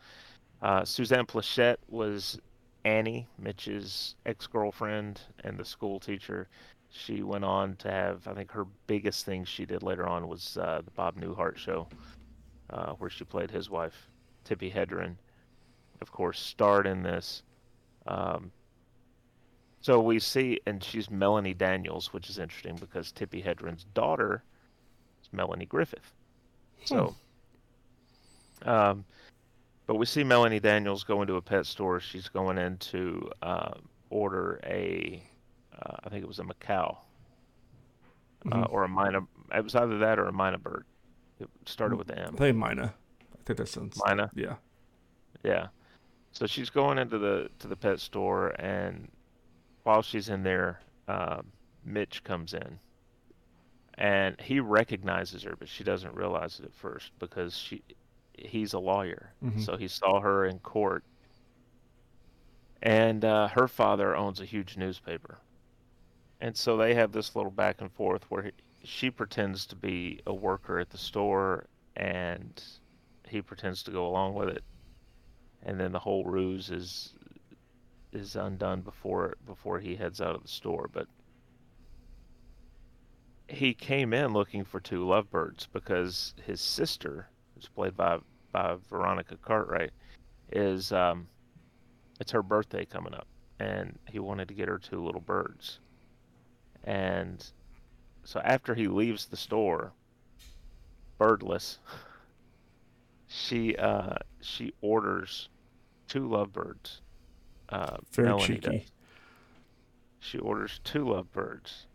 uh, Suzanne Pleshette was Annie, Mitch's ex-girlfriend and the school teacher. She went on to have, I think, her biggest thing she did later on was uh, the Bob Newhart show, uh, where she played his wife, Tippi Hedren. Of course, starred in this. Um, so we see, and she's Melanie Daniels, which is interesting because Tippi Hedren's daughter is Melanie Griffith. So, um, but we see Melanie Daniels go into a pet store. She's going in to uh, order a, uh, I think it was a macaw, uh, Mhm. or a mina. It was either that or a mina bird. It started with the M. I think Mina. I think that sounds. Mina. Yeah. Yeah. So she's going into the to the pet store, and while she's in there, um, Mitch comes in, and he recognizes her, but she doesn't realize it at first because she he's a lawyer, Mhm. so he saw her in court, and uh, her father owns a huge newspaper, and so they have this little back and forth where he, she pretends to be a worker at the store, and he pretends to go along with it. And then the whole ruse is is undone before before he heads out of the store. But he came in looking for two lovebirds because his sister who's played by by Veronica Cartwright is um it's her birthday coming up and he wanted to get her two little birds and so after he leaves the store birdless she uh she orders two lovebirds. Uh, Very Melanie cheeky. does. She orders two lovebirds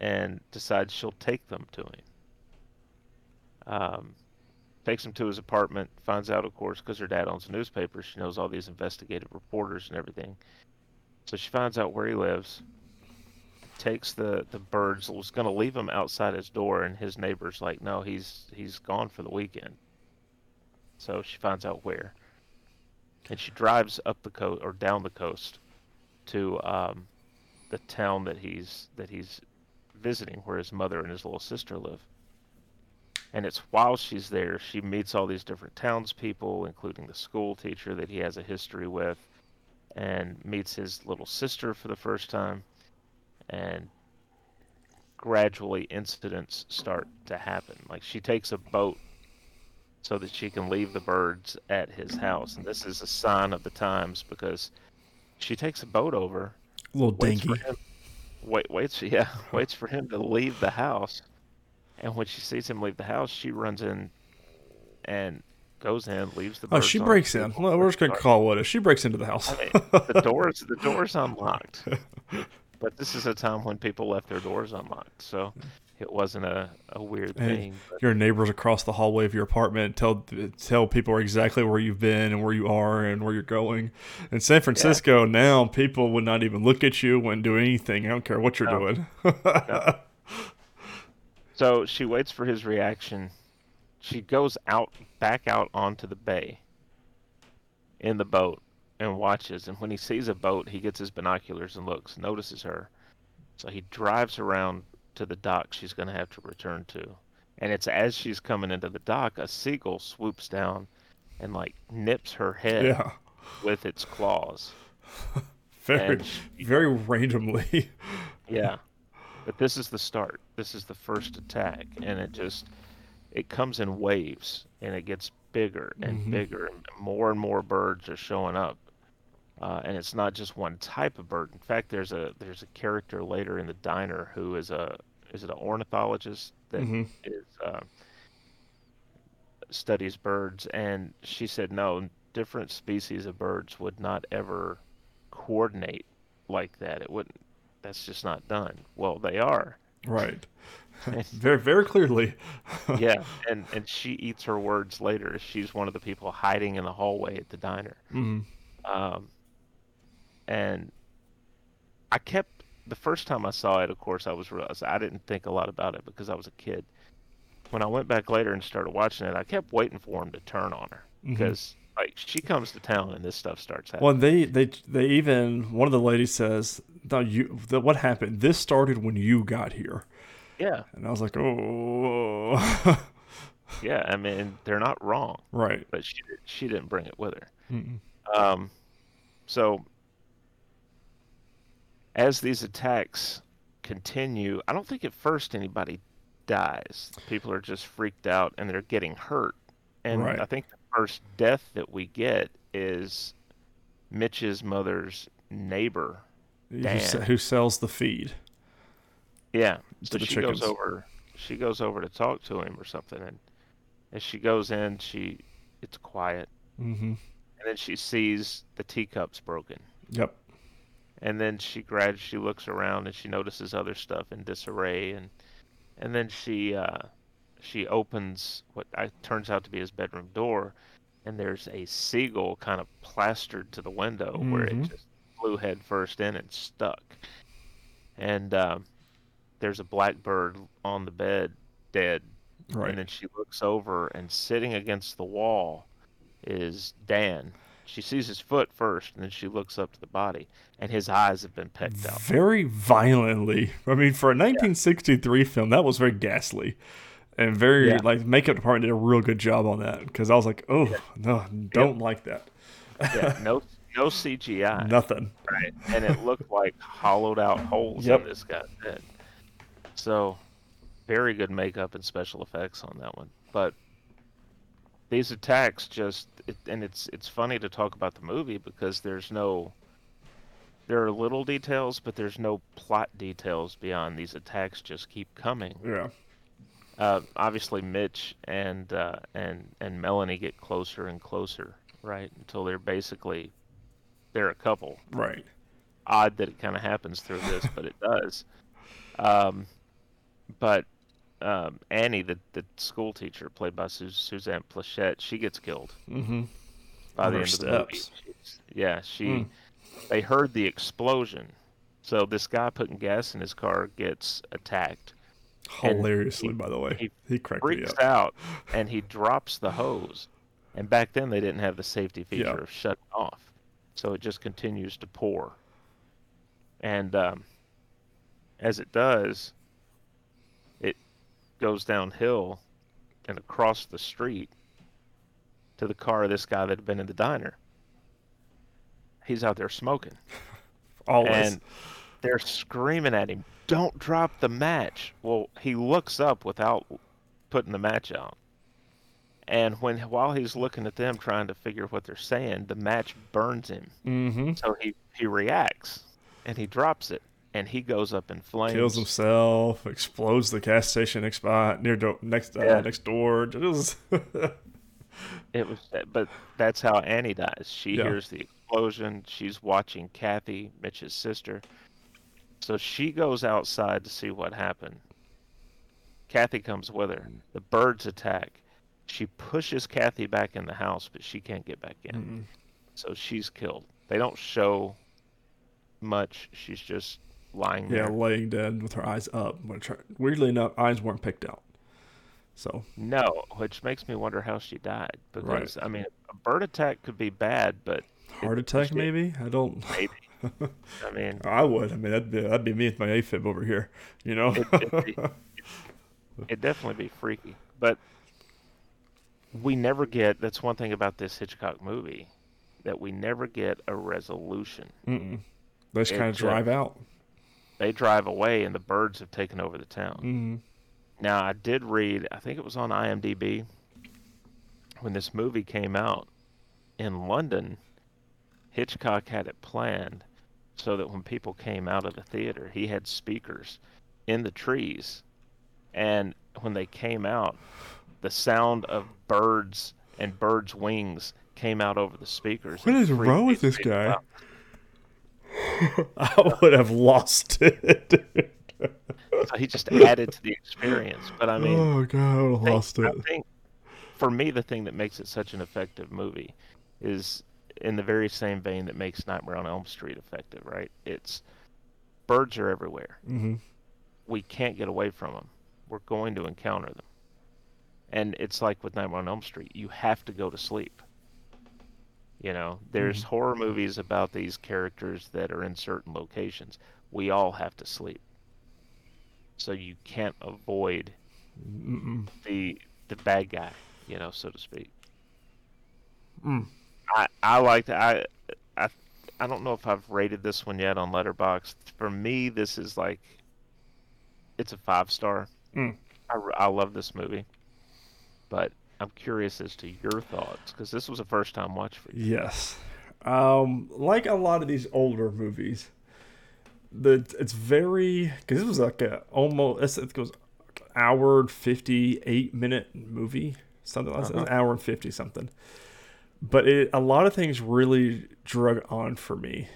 and decides she'll take them to him. Um, takes him to his apartment. Finds out, of course, because her dad owns a newspaper. She knows all these investigative reporters and everything. So she finds out where he lives. Takes the the birds. Was going to leave them outside his door, and his neighbor's like, "No, he's he's gone for the weekend." So she finds out where, and she drives up the coast or down the coast to um, the town that he's that he's visiting, where his mother and his little sister live. And it's while she's there, she meets all these different townspeople, including the school teacher that he has a history with, and meets his little sister for the first time. And gradually, incidents start to happen. Like she takes a boat so that she can leave the birds at his house. And this is a sign of the times because she takes a boat over, A little dinky. Wait, waits, yeah, waits for him to leave the house. And when she sees him leave the house, she runs in and goes in, leaves the. Oh, she breaks in. Well, we're just gonna call what it is. She breaks into the house. I mean, the doors, the doors unlocked. But this is a time when people left their doors unlocked, so it wasn't a, a weird And thing. but- Your neighbors across the hallway of your apartment tell tell people exactly where you've been and where you are and where you're going. In San Francisco now, people would not even look at you, wouldn't do anything. I don't care what you're No. doing. So she waits for his reaction. She goes out, back out onto the bay in the boat and watches. And when he sees a boat, he gets his binoculars and looks, notices her. So he drives around to the dock she's going to have to return to. And it's as she's coming into the dock, a seagull swoops down and like nips her head yeah, with its claws. very she- very randomly. Yeah. But this is the start. This is the first attack and it just it comes in waves and it gets bigger and Mhm. bigger and more and more birds are showing up. Uh, and it's not just one type of bird. In fact, there's a there's a character later in the diner who is a is it an ornithologist that Mhm. is uh, studies birds, and she said no, different species of birds would not ever coordinate like that. It wouldn't. That's just not done. Well, they are. Right. very very clearly. yeah, and and she eats her words later. She's one of the people hiding in the hallway at the diner. Mhm. Um, and I kept the first time I saw it. Of course, I was realized I didn't think a lot about it because I was a kid. When I went back later and started watching it, I kept waiting for him to turn on her because like she comes to town and this stuff starts happening. Well, they they they even one of the ladies says, "No, you. The, what happened? This started when you got here." yeah, And I was like, "Oh, yeah. I mean, they're not wrong, right." but she she didn't bring it with her. Mm-mm. Um, so as these attacks continue, I don't think at first anybody dies. People are just freaked out and they're getting hurt. And Right. I think the first death that we get is Mitch's mother's neighbor. Dan. who sells the feed? Yeah. So she chickens. goes over she goes over to talk to him or something and as she goes in she it's quiet Mm-hmm. and then she sees the teacups broken. Yep. And then she grad she looks around and she notices other stuff in disarray and and then she uh she opens what I, turns out to be his bedroom door and there's a seagull kind of plastered to the window where it Mhm. just flew head first in and stuck and um there's a blackbird on the bed dead Right. and then she looks over and sitting against the wall is Dan. She sees his foot first, and then she looks up to the body, and his eyes have been pecked out. very violently. I mean, for a 1963 film, that was very ghastly, and very Yeah. like makeup department did a real good job on that because I was like, oh no, don't like that. Yeah, no, no CGI, Nothing. right? And it looked like hollowed out holes Yep. in this guy's head. So, very good makeup and special effects on that one. But these attacks just, it, and it's it's funny to talk about the movie because there's no. There are little details, but there's no plot details beyond these attacks. Just keep coming. Yeah. Uh, obviously, Mitch and uh, and and Melanie get closer and closer, right? Until they're basically they're a couple. Right. Odd that it kind of happens through this, but it does. Um, but um, Annie, the the school teacher, played by Su- Suzanne Pleshette, she gets killed Mm-hmm. by the end of the movie. steps. She's- yeah, she. Hmm. They heard the explosion, so this guy putting gas in his car gets attacked. Hilariously, he- by the way, he he, freaks out and he drops the hose. And back then they didn't have the safety feature Yeah. of shutting off, so it just continues to pour. And um, as it does, goes downhill and across the street to the car of this guy that had been in the diner. He's out there smoking Always. and they're screaming at him, "Don't drop the match!" Well, he looks up without putting the match out, and when while he's looking at them trying to figure what they're saying, the match burns him. mm-hmm. So he he reacts and he drops it, and he goes up in flames. Kills himself. Explodes the gas station next by near do- next uh, Yeah. next door. It was it was, but that's how Annie dies. She Yeah. hears the explosion. She's watching Kathy, Mitch's sister. So she goes outside to see what happened. Kathy comes with her. The birds attack. She pushes Kathy back in the house, but she can't get back in. Mm-mm. So she's killed. They don't show much. She's just lying Yeah, there. laying dead with her eyes up. Which weirdly enough, eyes weren't picked out. So No, which makes me wonder how she died. Right. Because I mean, a bird attack could be bad, but heart attack, shit. maybe. I don't. maybe. I mean, I would. I mean, that'd be that'd be me with my AFib over here. You know. it, it'd, be, it'd definitely be freaky. But we never get. That's one thing about this Hitchcock movie, that we never get a resolution. Mm-mm. They just It kind of drive out. They drive away, and the birds have taken over the town. Mm-hmm. Now, I did read, I think it was on IMDb, when this movie came out in London, Hitchcock had it planned so that when people came out of the theater, he had speakers in the trees. And when they came out, the sound of birds and birds' wings came out over the speakers. What is wrong with this guy? out. I would have lost it. So he just added to the experience. But I mean, oh god, I would have think- lost it. I think for me, the thing that makes it such an effective movie is in the very same vein that makes Nightmare on Elm Street effective, right? It's birds are everywhere. Mm-hmm. We can't get away from them. We're going to encounter them. And it's like with Nightmare on Elm Street, you have to go to sleep. You know, there's horror movies about these characters that are in certain locations. We all have to sleep. So you can't avoid Mm-mm. the the bad guy, you know, so to speak. Mm. I I like I I I don't know if I've rated this one yet on Letterboxd. For me, this is like it's a five star. Mm. I I love this movie, but I'm curious as to your thoughts because this was a first time watch for you. Yes. Um, like a lot of these older movies, the it's very because this was like a almost it goes hour and fifty eight minute movie something like that, Uh-huh. an hour and fifty something. But it a lot of things really drug on for me.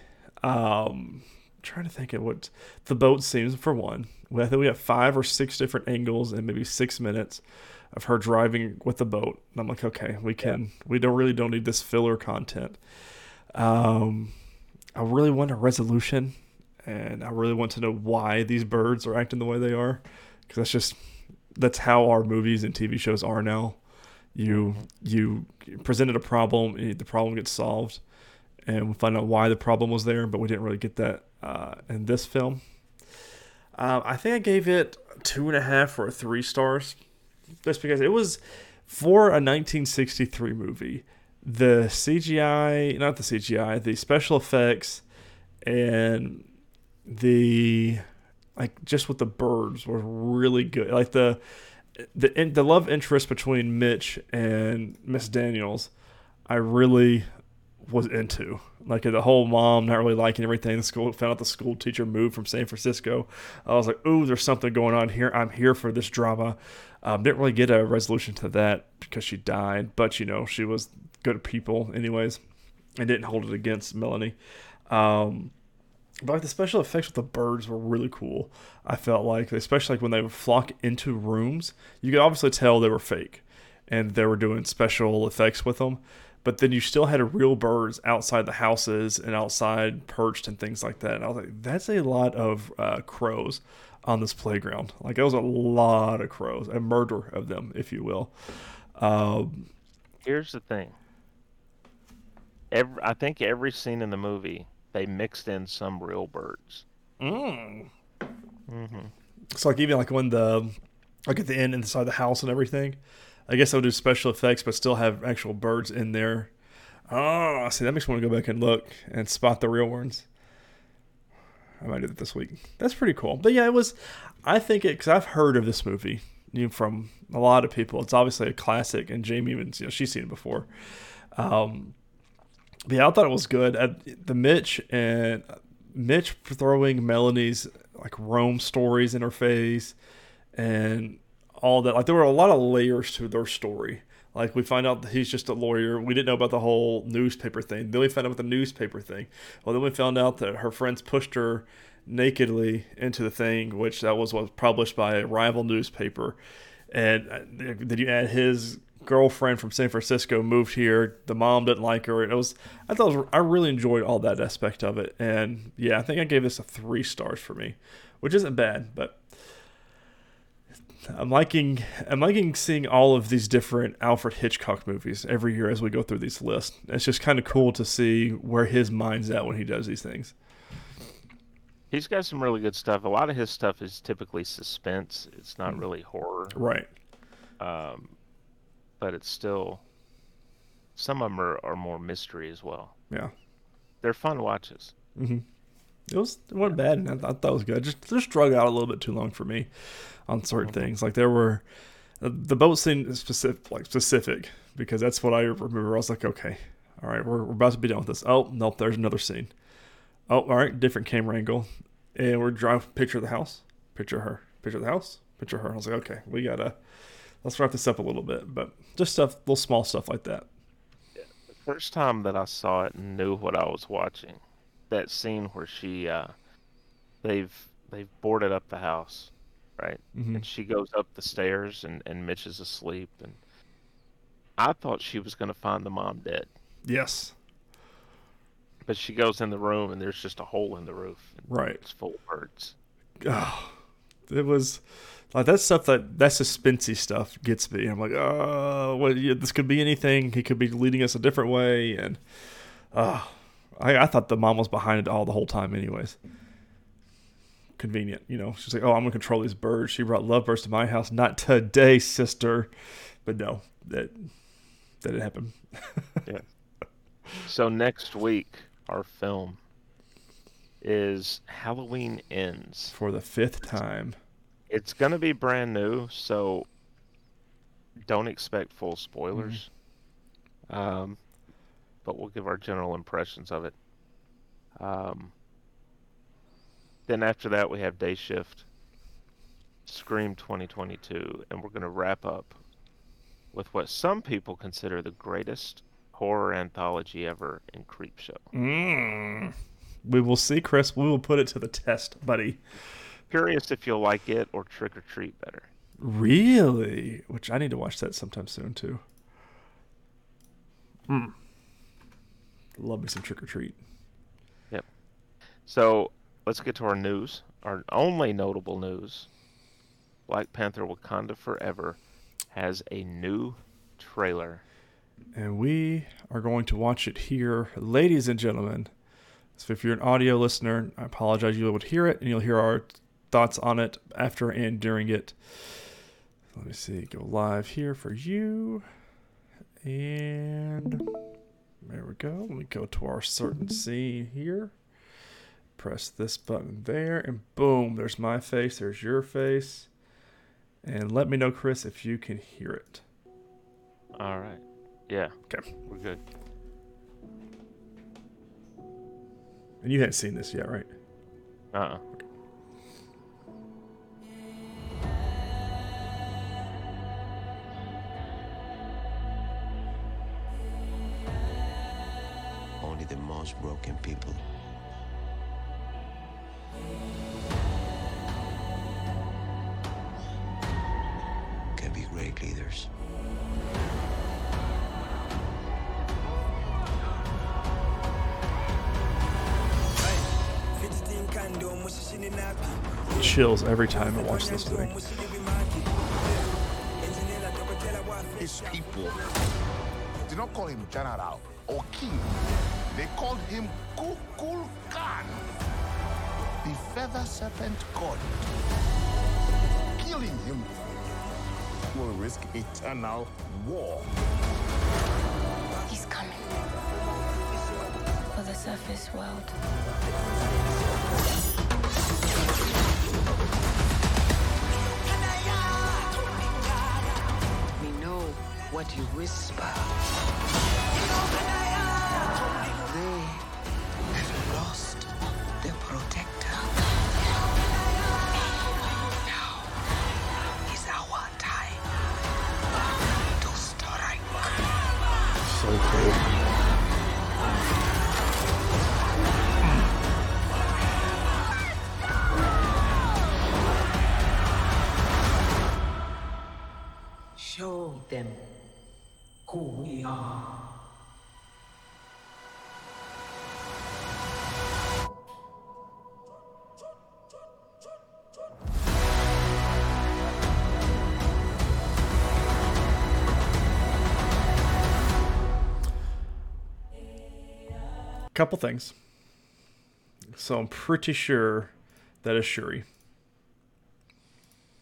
Um, trying to think of what the boat scenes for one. I think we have five or six different angles and maybe six minutes of her driving with the boat. And I'm like, okay, we can. We don't really don't need this filler content. Um, I really want a resolution, and I really want to know why these birds are acting the way they are, because that's just that's how our movies and TV shows are now. You you presented a problem, the problem gets solved, and we find out why the problem was there, but we didn't really get that uh, in this film. Um, I think I gave it two and a half or three stars, just because it was for a 1963 movie. The CGI, not the CGI, the special effects, and the like just with the birds were really good. Like the the the love interest between Mitch and Miss Daniels, I really was into. Like the whole mom not really liking everything. The school found out the school teacher moved from San Francisco. I was like, ooh, there's something going on here. I'm here for this drama. Um, didn't really get a resolution to that because she died, but you know she was good people anyways, and didn't hold it against Melanie. Um, but like the special effects with the birds were really cool. I felt like, especially like when they would flock into rooms, you could obviously tell they were fake, and they were doing special effects with them. But then you still had real birds outside the houses and outside perched and things like that. And I was like, that's a lot of uh, crows on this playground. Like, it was a lot of crows, a murder of them, if you will. Um, Here's the thing. Every, I think every scene in the movie they mixed in some real birds. mm. hmm So like even like when the like at the end inside the house and everything, I guess I would do special effects but still have actual birds in there. Oh, see that makes me want to go back and look and spot the real ones. I might do that this week. That's pretty cool. But yeah, it was. I think it because I've heard of this movie you know, from a lot of people. It's obviously a classic, and Jamie even you know she's seen it before. Um, but yeah, I thought it was good. Uh, the Mitch and Mitch throwing Melanie's like Rome stories in her face and all that. Like there were a lot of layers to their story. Like we find out that he's just a lawyer. We didn't know about the whole newspaper thing. Then we found out about the newspaper thing. Well, then we found out that her friends pushed her nakedly into the thing, which that was was published by a rival newspaper. And uh, then you add his girlfriend from San Francisco moved here. The mom didn't like her. It was I thought was, I really enjoyed all that aspect of it. And yeah, I think I gave this a three stars for me, which isn't bad, but I'm liking I'm liking seeing all of these different Alfred Hitchcock movies every year as we go through these lists. It's just kind of cool to see where his mind's at when he does these things. He's got some really good stuff. A lot of his stuff is typically suspense. It's not mm. really horror. Right. Um, but it's still some of them are, are more mystery as well. Yeah. They're fun watches. Mm-hmm. It was it wasn't bad. And I thought that was good. Just just drug out a little bit too long for me on certain mm-hmm. things. Like there were uh, the boat scene is specific, like specific, because that's what I remember. I was like, okay, all right, we're, we're about to be done with this. Oh nope, there's another scene. Oh, all right, different camera angle, and we're driving picture of the house, picture her, picture of the house, picture her. I was like, okay, we gotta let's wrap this up a little bit, but just stuff, little small stuff like that. The first time that I saw it and knew what I was watching, that scene where she, uh, they've they've boarded up the house right? Mm-hmm. And she goes up the stairs, and and Mitch is asleep, and I thought she was going to find the mom dead. Yes. But she goes in the room, and there's just a hole in the roof. Right. It's full of birds. Oh, it was like that stuff that that suspensey stuff gets me. I'm like, oh, well, yeah, this could be anything. He could be leading us a different way, and uh, I, I thought the mom was behind it all the whole time, anyways convenient. You know, she's like, oh, I'm gonna control these birds. She brought lovebirds to my house. Not today, sister. But no, that that didn't happen. yeah. So next week, our film is Halloween Ends for the fifth time. It's gonna be brand new, so don't expect full spoilers. Mm-hmm. Um, but we'll give our general impressions of it. Um, then after that, we have Day Shift, Scream 2022, and we're going to wrap up with what some people consider the greatest horror anthology ever in Creepshow. Mm. We will see, Chris. We will put it to the test, buddy. Curious if you'll like it or Trick or Treat better. Really? Which I need to watch that sometime soon too. Hmm. Love me some Trick or Treat. Yep. So let's get to our news. Our only notable news Black Panther Wakanda Forever has a new trailer. And we are going to watch it here, ladies and gentlemen. So if you're an audio listener, I apologize. You would hear it, and you'll hear our thoughts on it after and during it. Let me see. Go live here for you. And there we go. Let me go to our certain scene here press this button there, and boom, there's my face, there's your face. And let me know, Chris, if you can hear it. All right. Yeah. Okay. We're good. And you hadn't seen this yet, right? Uh uh-uh. Only most broken people can be great leaders. Chills every time I watch this thing. His people did not call him general or king. They called him Kukul Khan the feather serpent god. Killing him will risk eternal war. He's coming for the surface world. We know what you whisper. They Couple things. So I'm pretty sure that is Shuri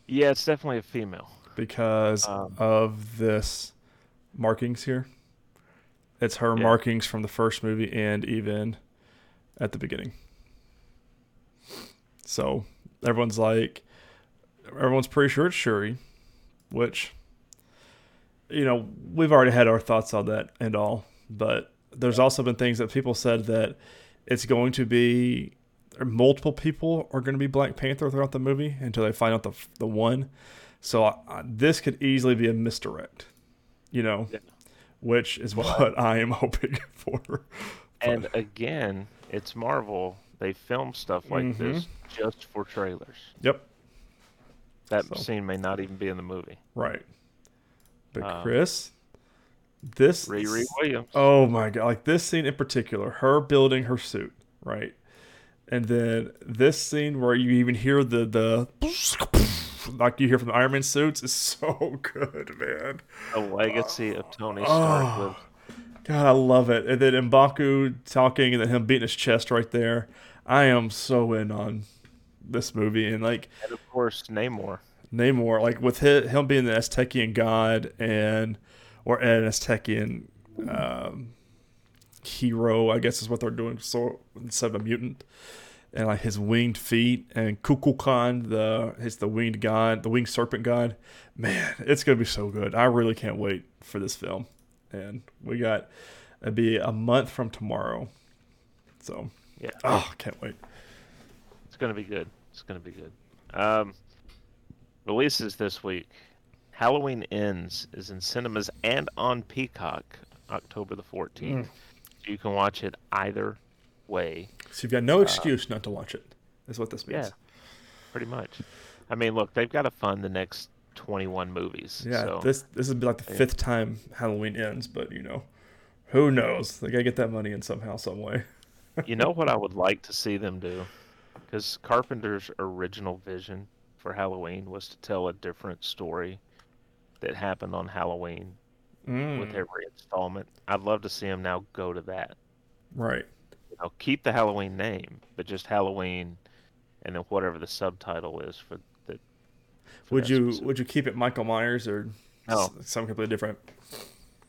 Yeah, it's definitely a female. because Um, of this markings here. It's her Yeah. markings from the first movie and even at the beginning. So everyone's like, everyone's pretty sure it's Shuri, which, you know, we've already had our thoughts on that and all. But there's also been things that people said that it's going to be multiple people are going to be Black Panther throughout the movie until they find out the the one. So I, this could easily be a misdirect, you know, Yeah. which is what I am hoping for. And again, it's Marvel. They film stuff like Mhm. this just for trailers. Yep, That So- scene may not even be in the movie. right. But Um, Chris, this Riri Williams. Oh my god! Like this scene in particular, her building her suit, right? And then this scene where you even hear the the like you hear from the Iron Man suits is so good, man. The legacy of Tony Stark. Oh. God, I love it. And then Mbaku talking and then him beating his chest right there. I am so in on this movie and like And of course, Namor. Namor, like with hi- him being the Aztecian god and or an Aztecian um, hero, I guess is what they're doing. So instead of a mutant, and like his winged feet and Kukulkan, the his the winged god, the winged serpent god. Man, it's gonna be so good. I really can't wait for this film. And we got it'll be a month from tomorrow, so Yeah. oh, can't wait. It's gonna be good. It's gonna be good. Um, releases this week. Halloween Ends is in cinemas and on Peacock, October the fourteenth. Hmm. You can watch it either way. So you've got no uh, excuse not to watch it. Is what this means. Yeah, pretty much. I mean, look, they've got to fund the next twenty-one movies. Yeah, so this this would be like the Yeah. fifth time Halloween ends, but you know, who knows? They gotta get that money in somehow, some way. you know what I would like to see them do? Because Carpenter's original vision for Halloween was to tell a different story that happened on Halloween Mm. with every installment. I'd love to see them now go to that. Right. You know, keep the Halloween name, but just Halloween, and then whatever the subtitle is for the. for Would you specific- would you keep it Michael Myers or No. something completely different?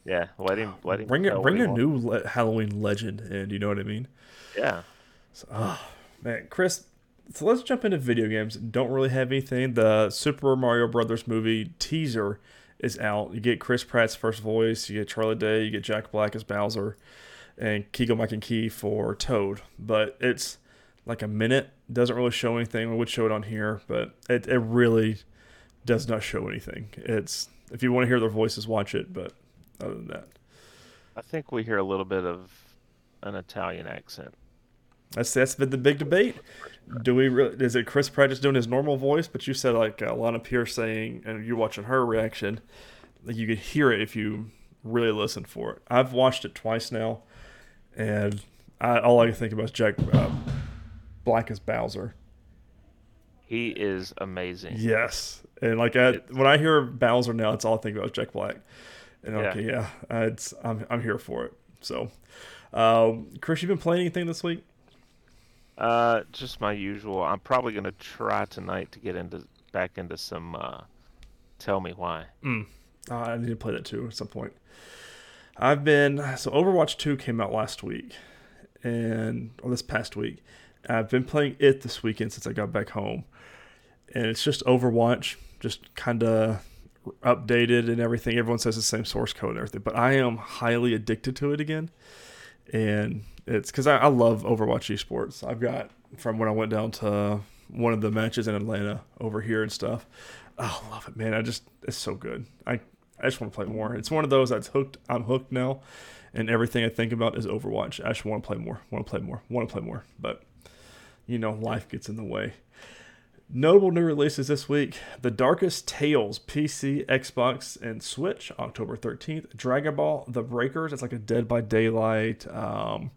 Yeah, let him. Let him. Bring it. Bring a new le- Halloween legend, and you know what I mean. Yeah. So, oh man, Chris. So let's jump into video games. Don't really have anything. The Super Mario Brothers movie teaser is out. You get Chris Pratt's first voice. You get Charlie Day. You get Jack Black as Bowser, and Keegan-Michael Key for Toad. But it's like a minute. Doesn't really show anything. We would show it on here, but it, it really does not show anything. It's if you want to hear their voices, watch it. But other than that, I think we hear a little bit of an Italian accent. That's that's been the big debate. Do we really? Is it Chris Pratt just doing his normal voice? But you said like uh, Lana Pierce saying, and you're watching her reaction, like you could hear it if you really listen for it. I've watched it twice now, and I, all I can think about is Jack uh, Black as Bowser. He is amazing. Yes, and like I, when I hear Bowser now, it's all I think about is Jack Black. And Yeah. okay, yeah, it's I'm I'm here for it. So, um, Chris, you been playing anything this week? Uh, just my usual. I'm probably gonna try tonight to get into back into some. Uh, tell me why. Uh, I need to play that too at some point. I've been so Overwatch 2 came out last week, and or this past week. I've been playing it this weekend since I got back home, and it's just Overwatch, just kind of updated and everything. Everyone says the same source code and everything, but I am highly addicted to it again, and it's because I, I love Overwatch esports. I've got from when I went down to one of the matches in Atlanta over here and stuff. Oh, I love it, man! I just it's so good. I I just want to play more. It's one of those that's hooked. I'm hooked now, and everything I think about is Overwatch. I just want to play more. Want to play more. Want to play more. But you know, life gets in the way. Notable new releases this week The Darkest Tales, PC, Xbox, and Switch, October 13th. Dragon Ball The Breakers, it's like a Dead by Daylight, um,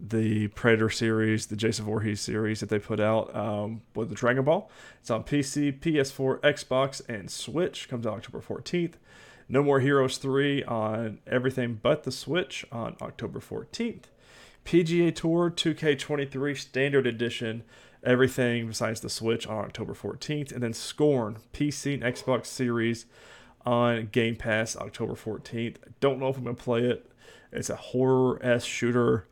the Predator series, the Jason Voorhees series that they put out um, with the Dragon Ball. It's on PC, PS4, Xbox, and Switch. Comes out October 14th. No More Heroes 3 on everything but the Switch on October 14th. PGA Tour 2K23 Standard Edition everything besides the Switch on October 14th, and then Scorn PC and Xbox Series on Game Pass October 14th. Don't know if I'm gonna play it. It's a horror s shooter,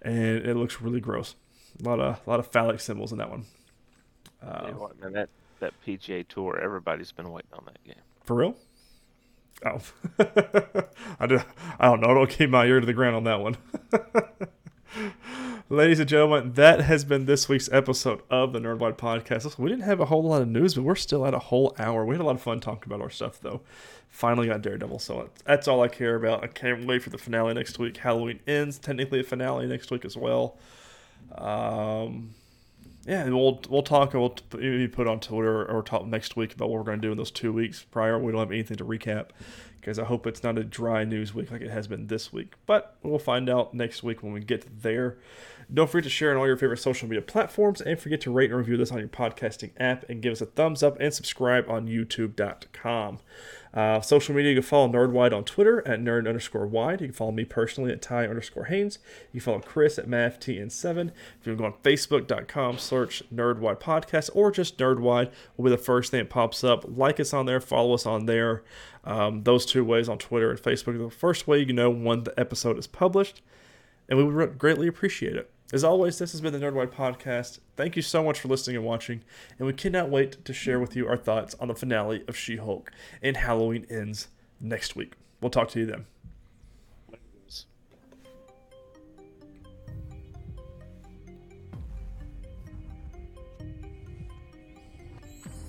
and it looks really gross. A lot of a lot of phallic symbols in that one. Uh, yeah, man, that that PGA Tour, everybody's been waiting on that game. For real? Oh, I, do, I don't know. I don't keep my ear to the ground on that one. Ladies and gentlemen, that has been this week's episode of the Nerdwide Podcast. Listen, we didn't have a whole lot of news, but we're still at a whole hour. We had a lot of fun talking about our stuff, though. Finally got Daredevil, so that's all I care about. I can't wait for the finale next week. Halloween ends, technically a finale next week as well. Um, yeah, we'll we'll talk. We'll maybe put on Twitter or talk next week about what we're going to do in those two weeks prior. We don't have anything to recap because I hope it's not a dry news week like it has been this week. But we'll find out next week when we get there. Don't forget to share on all your favorite social media platforms and forget to rate and review this on your podcasting app and give us a thumbs up and subscribe on youtube.com. Uh, social media, you can follow Nerdwide on Twitter at nerd underscore wide. You can follow me personally at Ty underscore Haynes. You can follow Chris at MavTN7. If you go on Facebook.com, search Nerdwide Podcast or just Nerdwide will be the first thing that pops up. Like us on there, follow us on there. Um, those two ways on Twitter and Facebook. The first way you know when the episode is published, and we would greatly appreciate it. As always, this has been the Nerdwide Podcast. Thank you so much for listening and watching, and we cannot wait to share with you our thoughts on the finale of She Hulk and Halloween Ends next week. We'll talk to you then.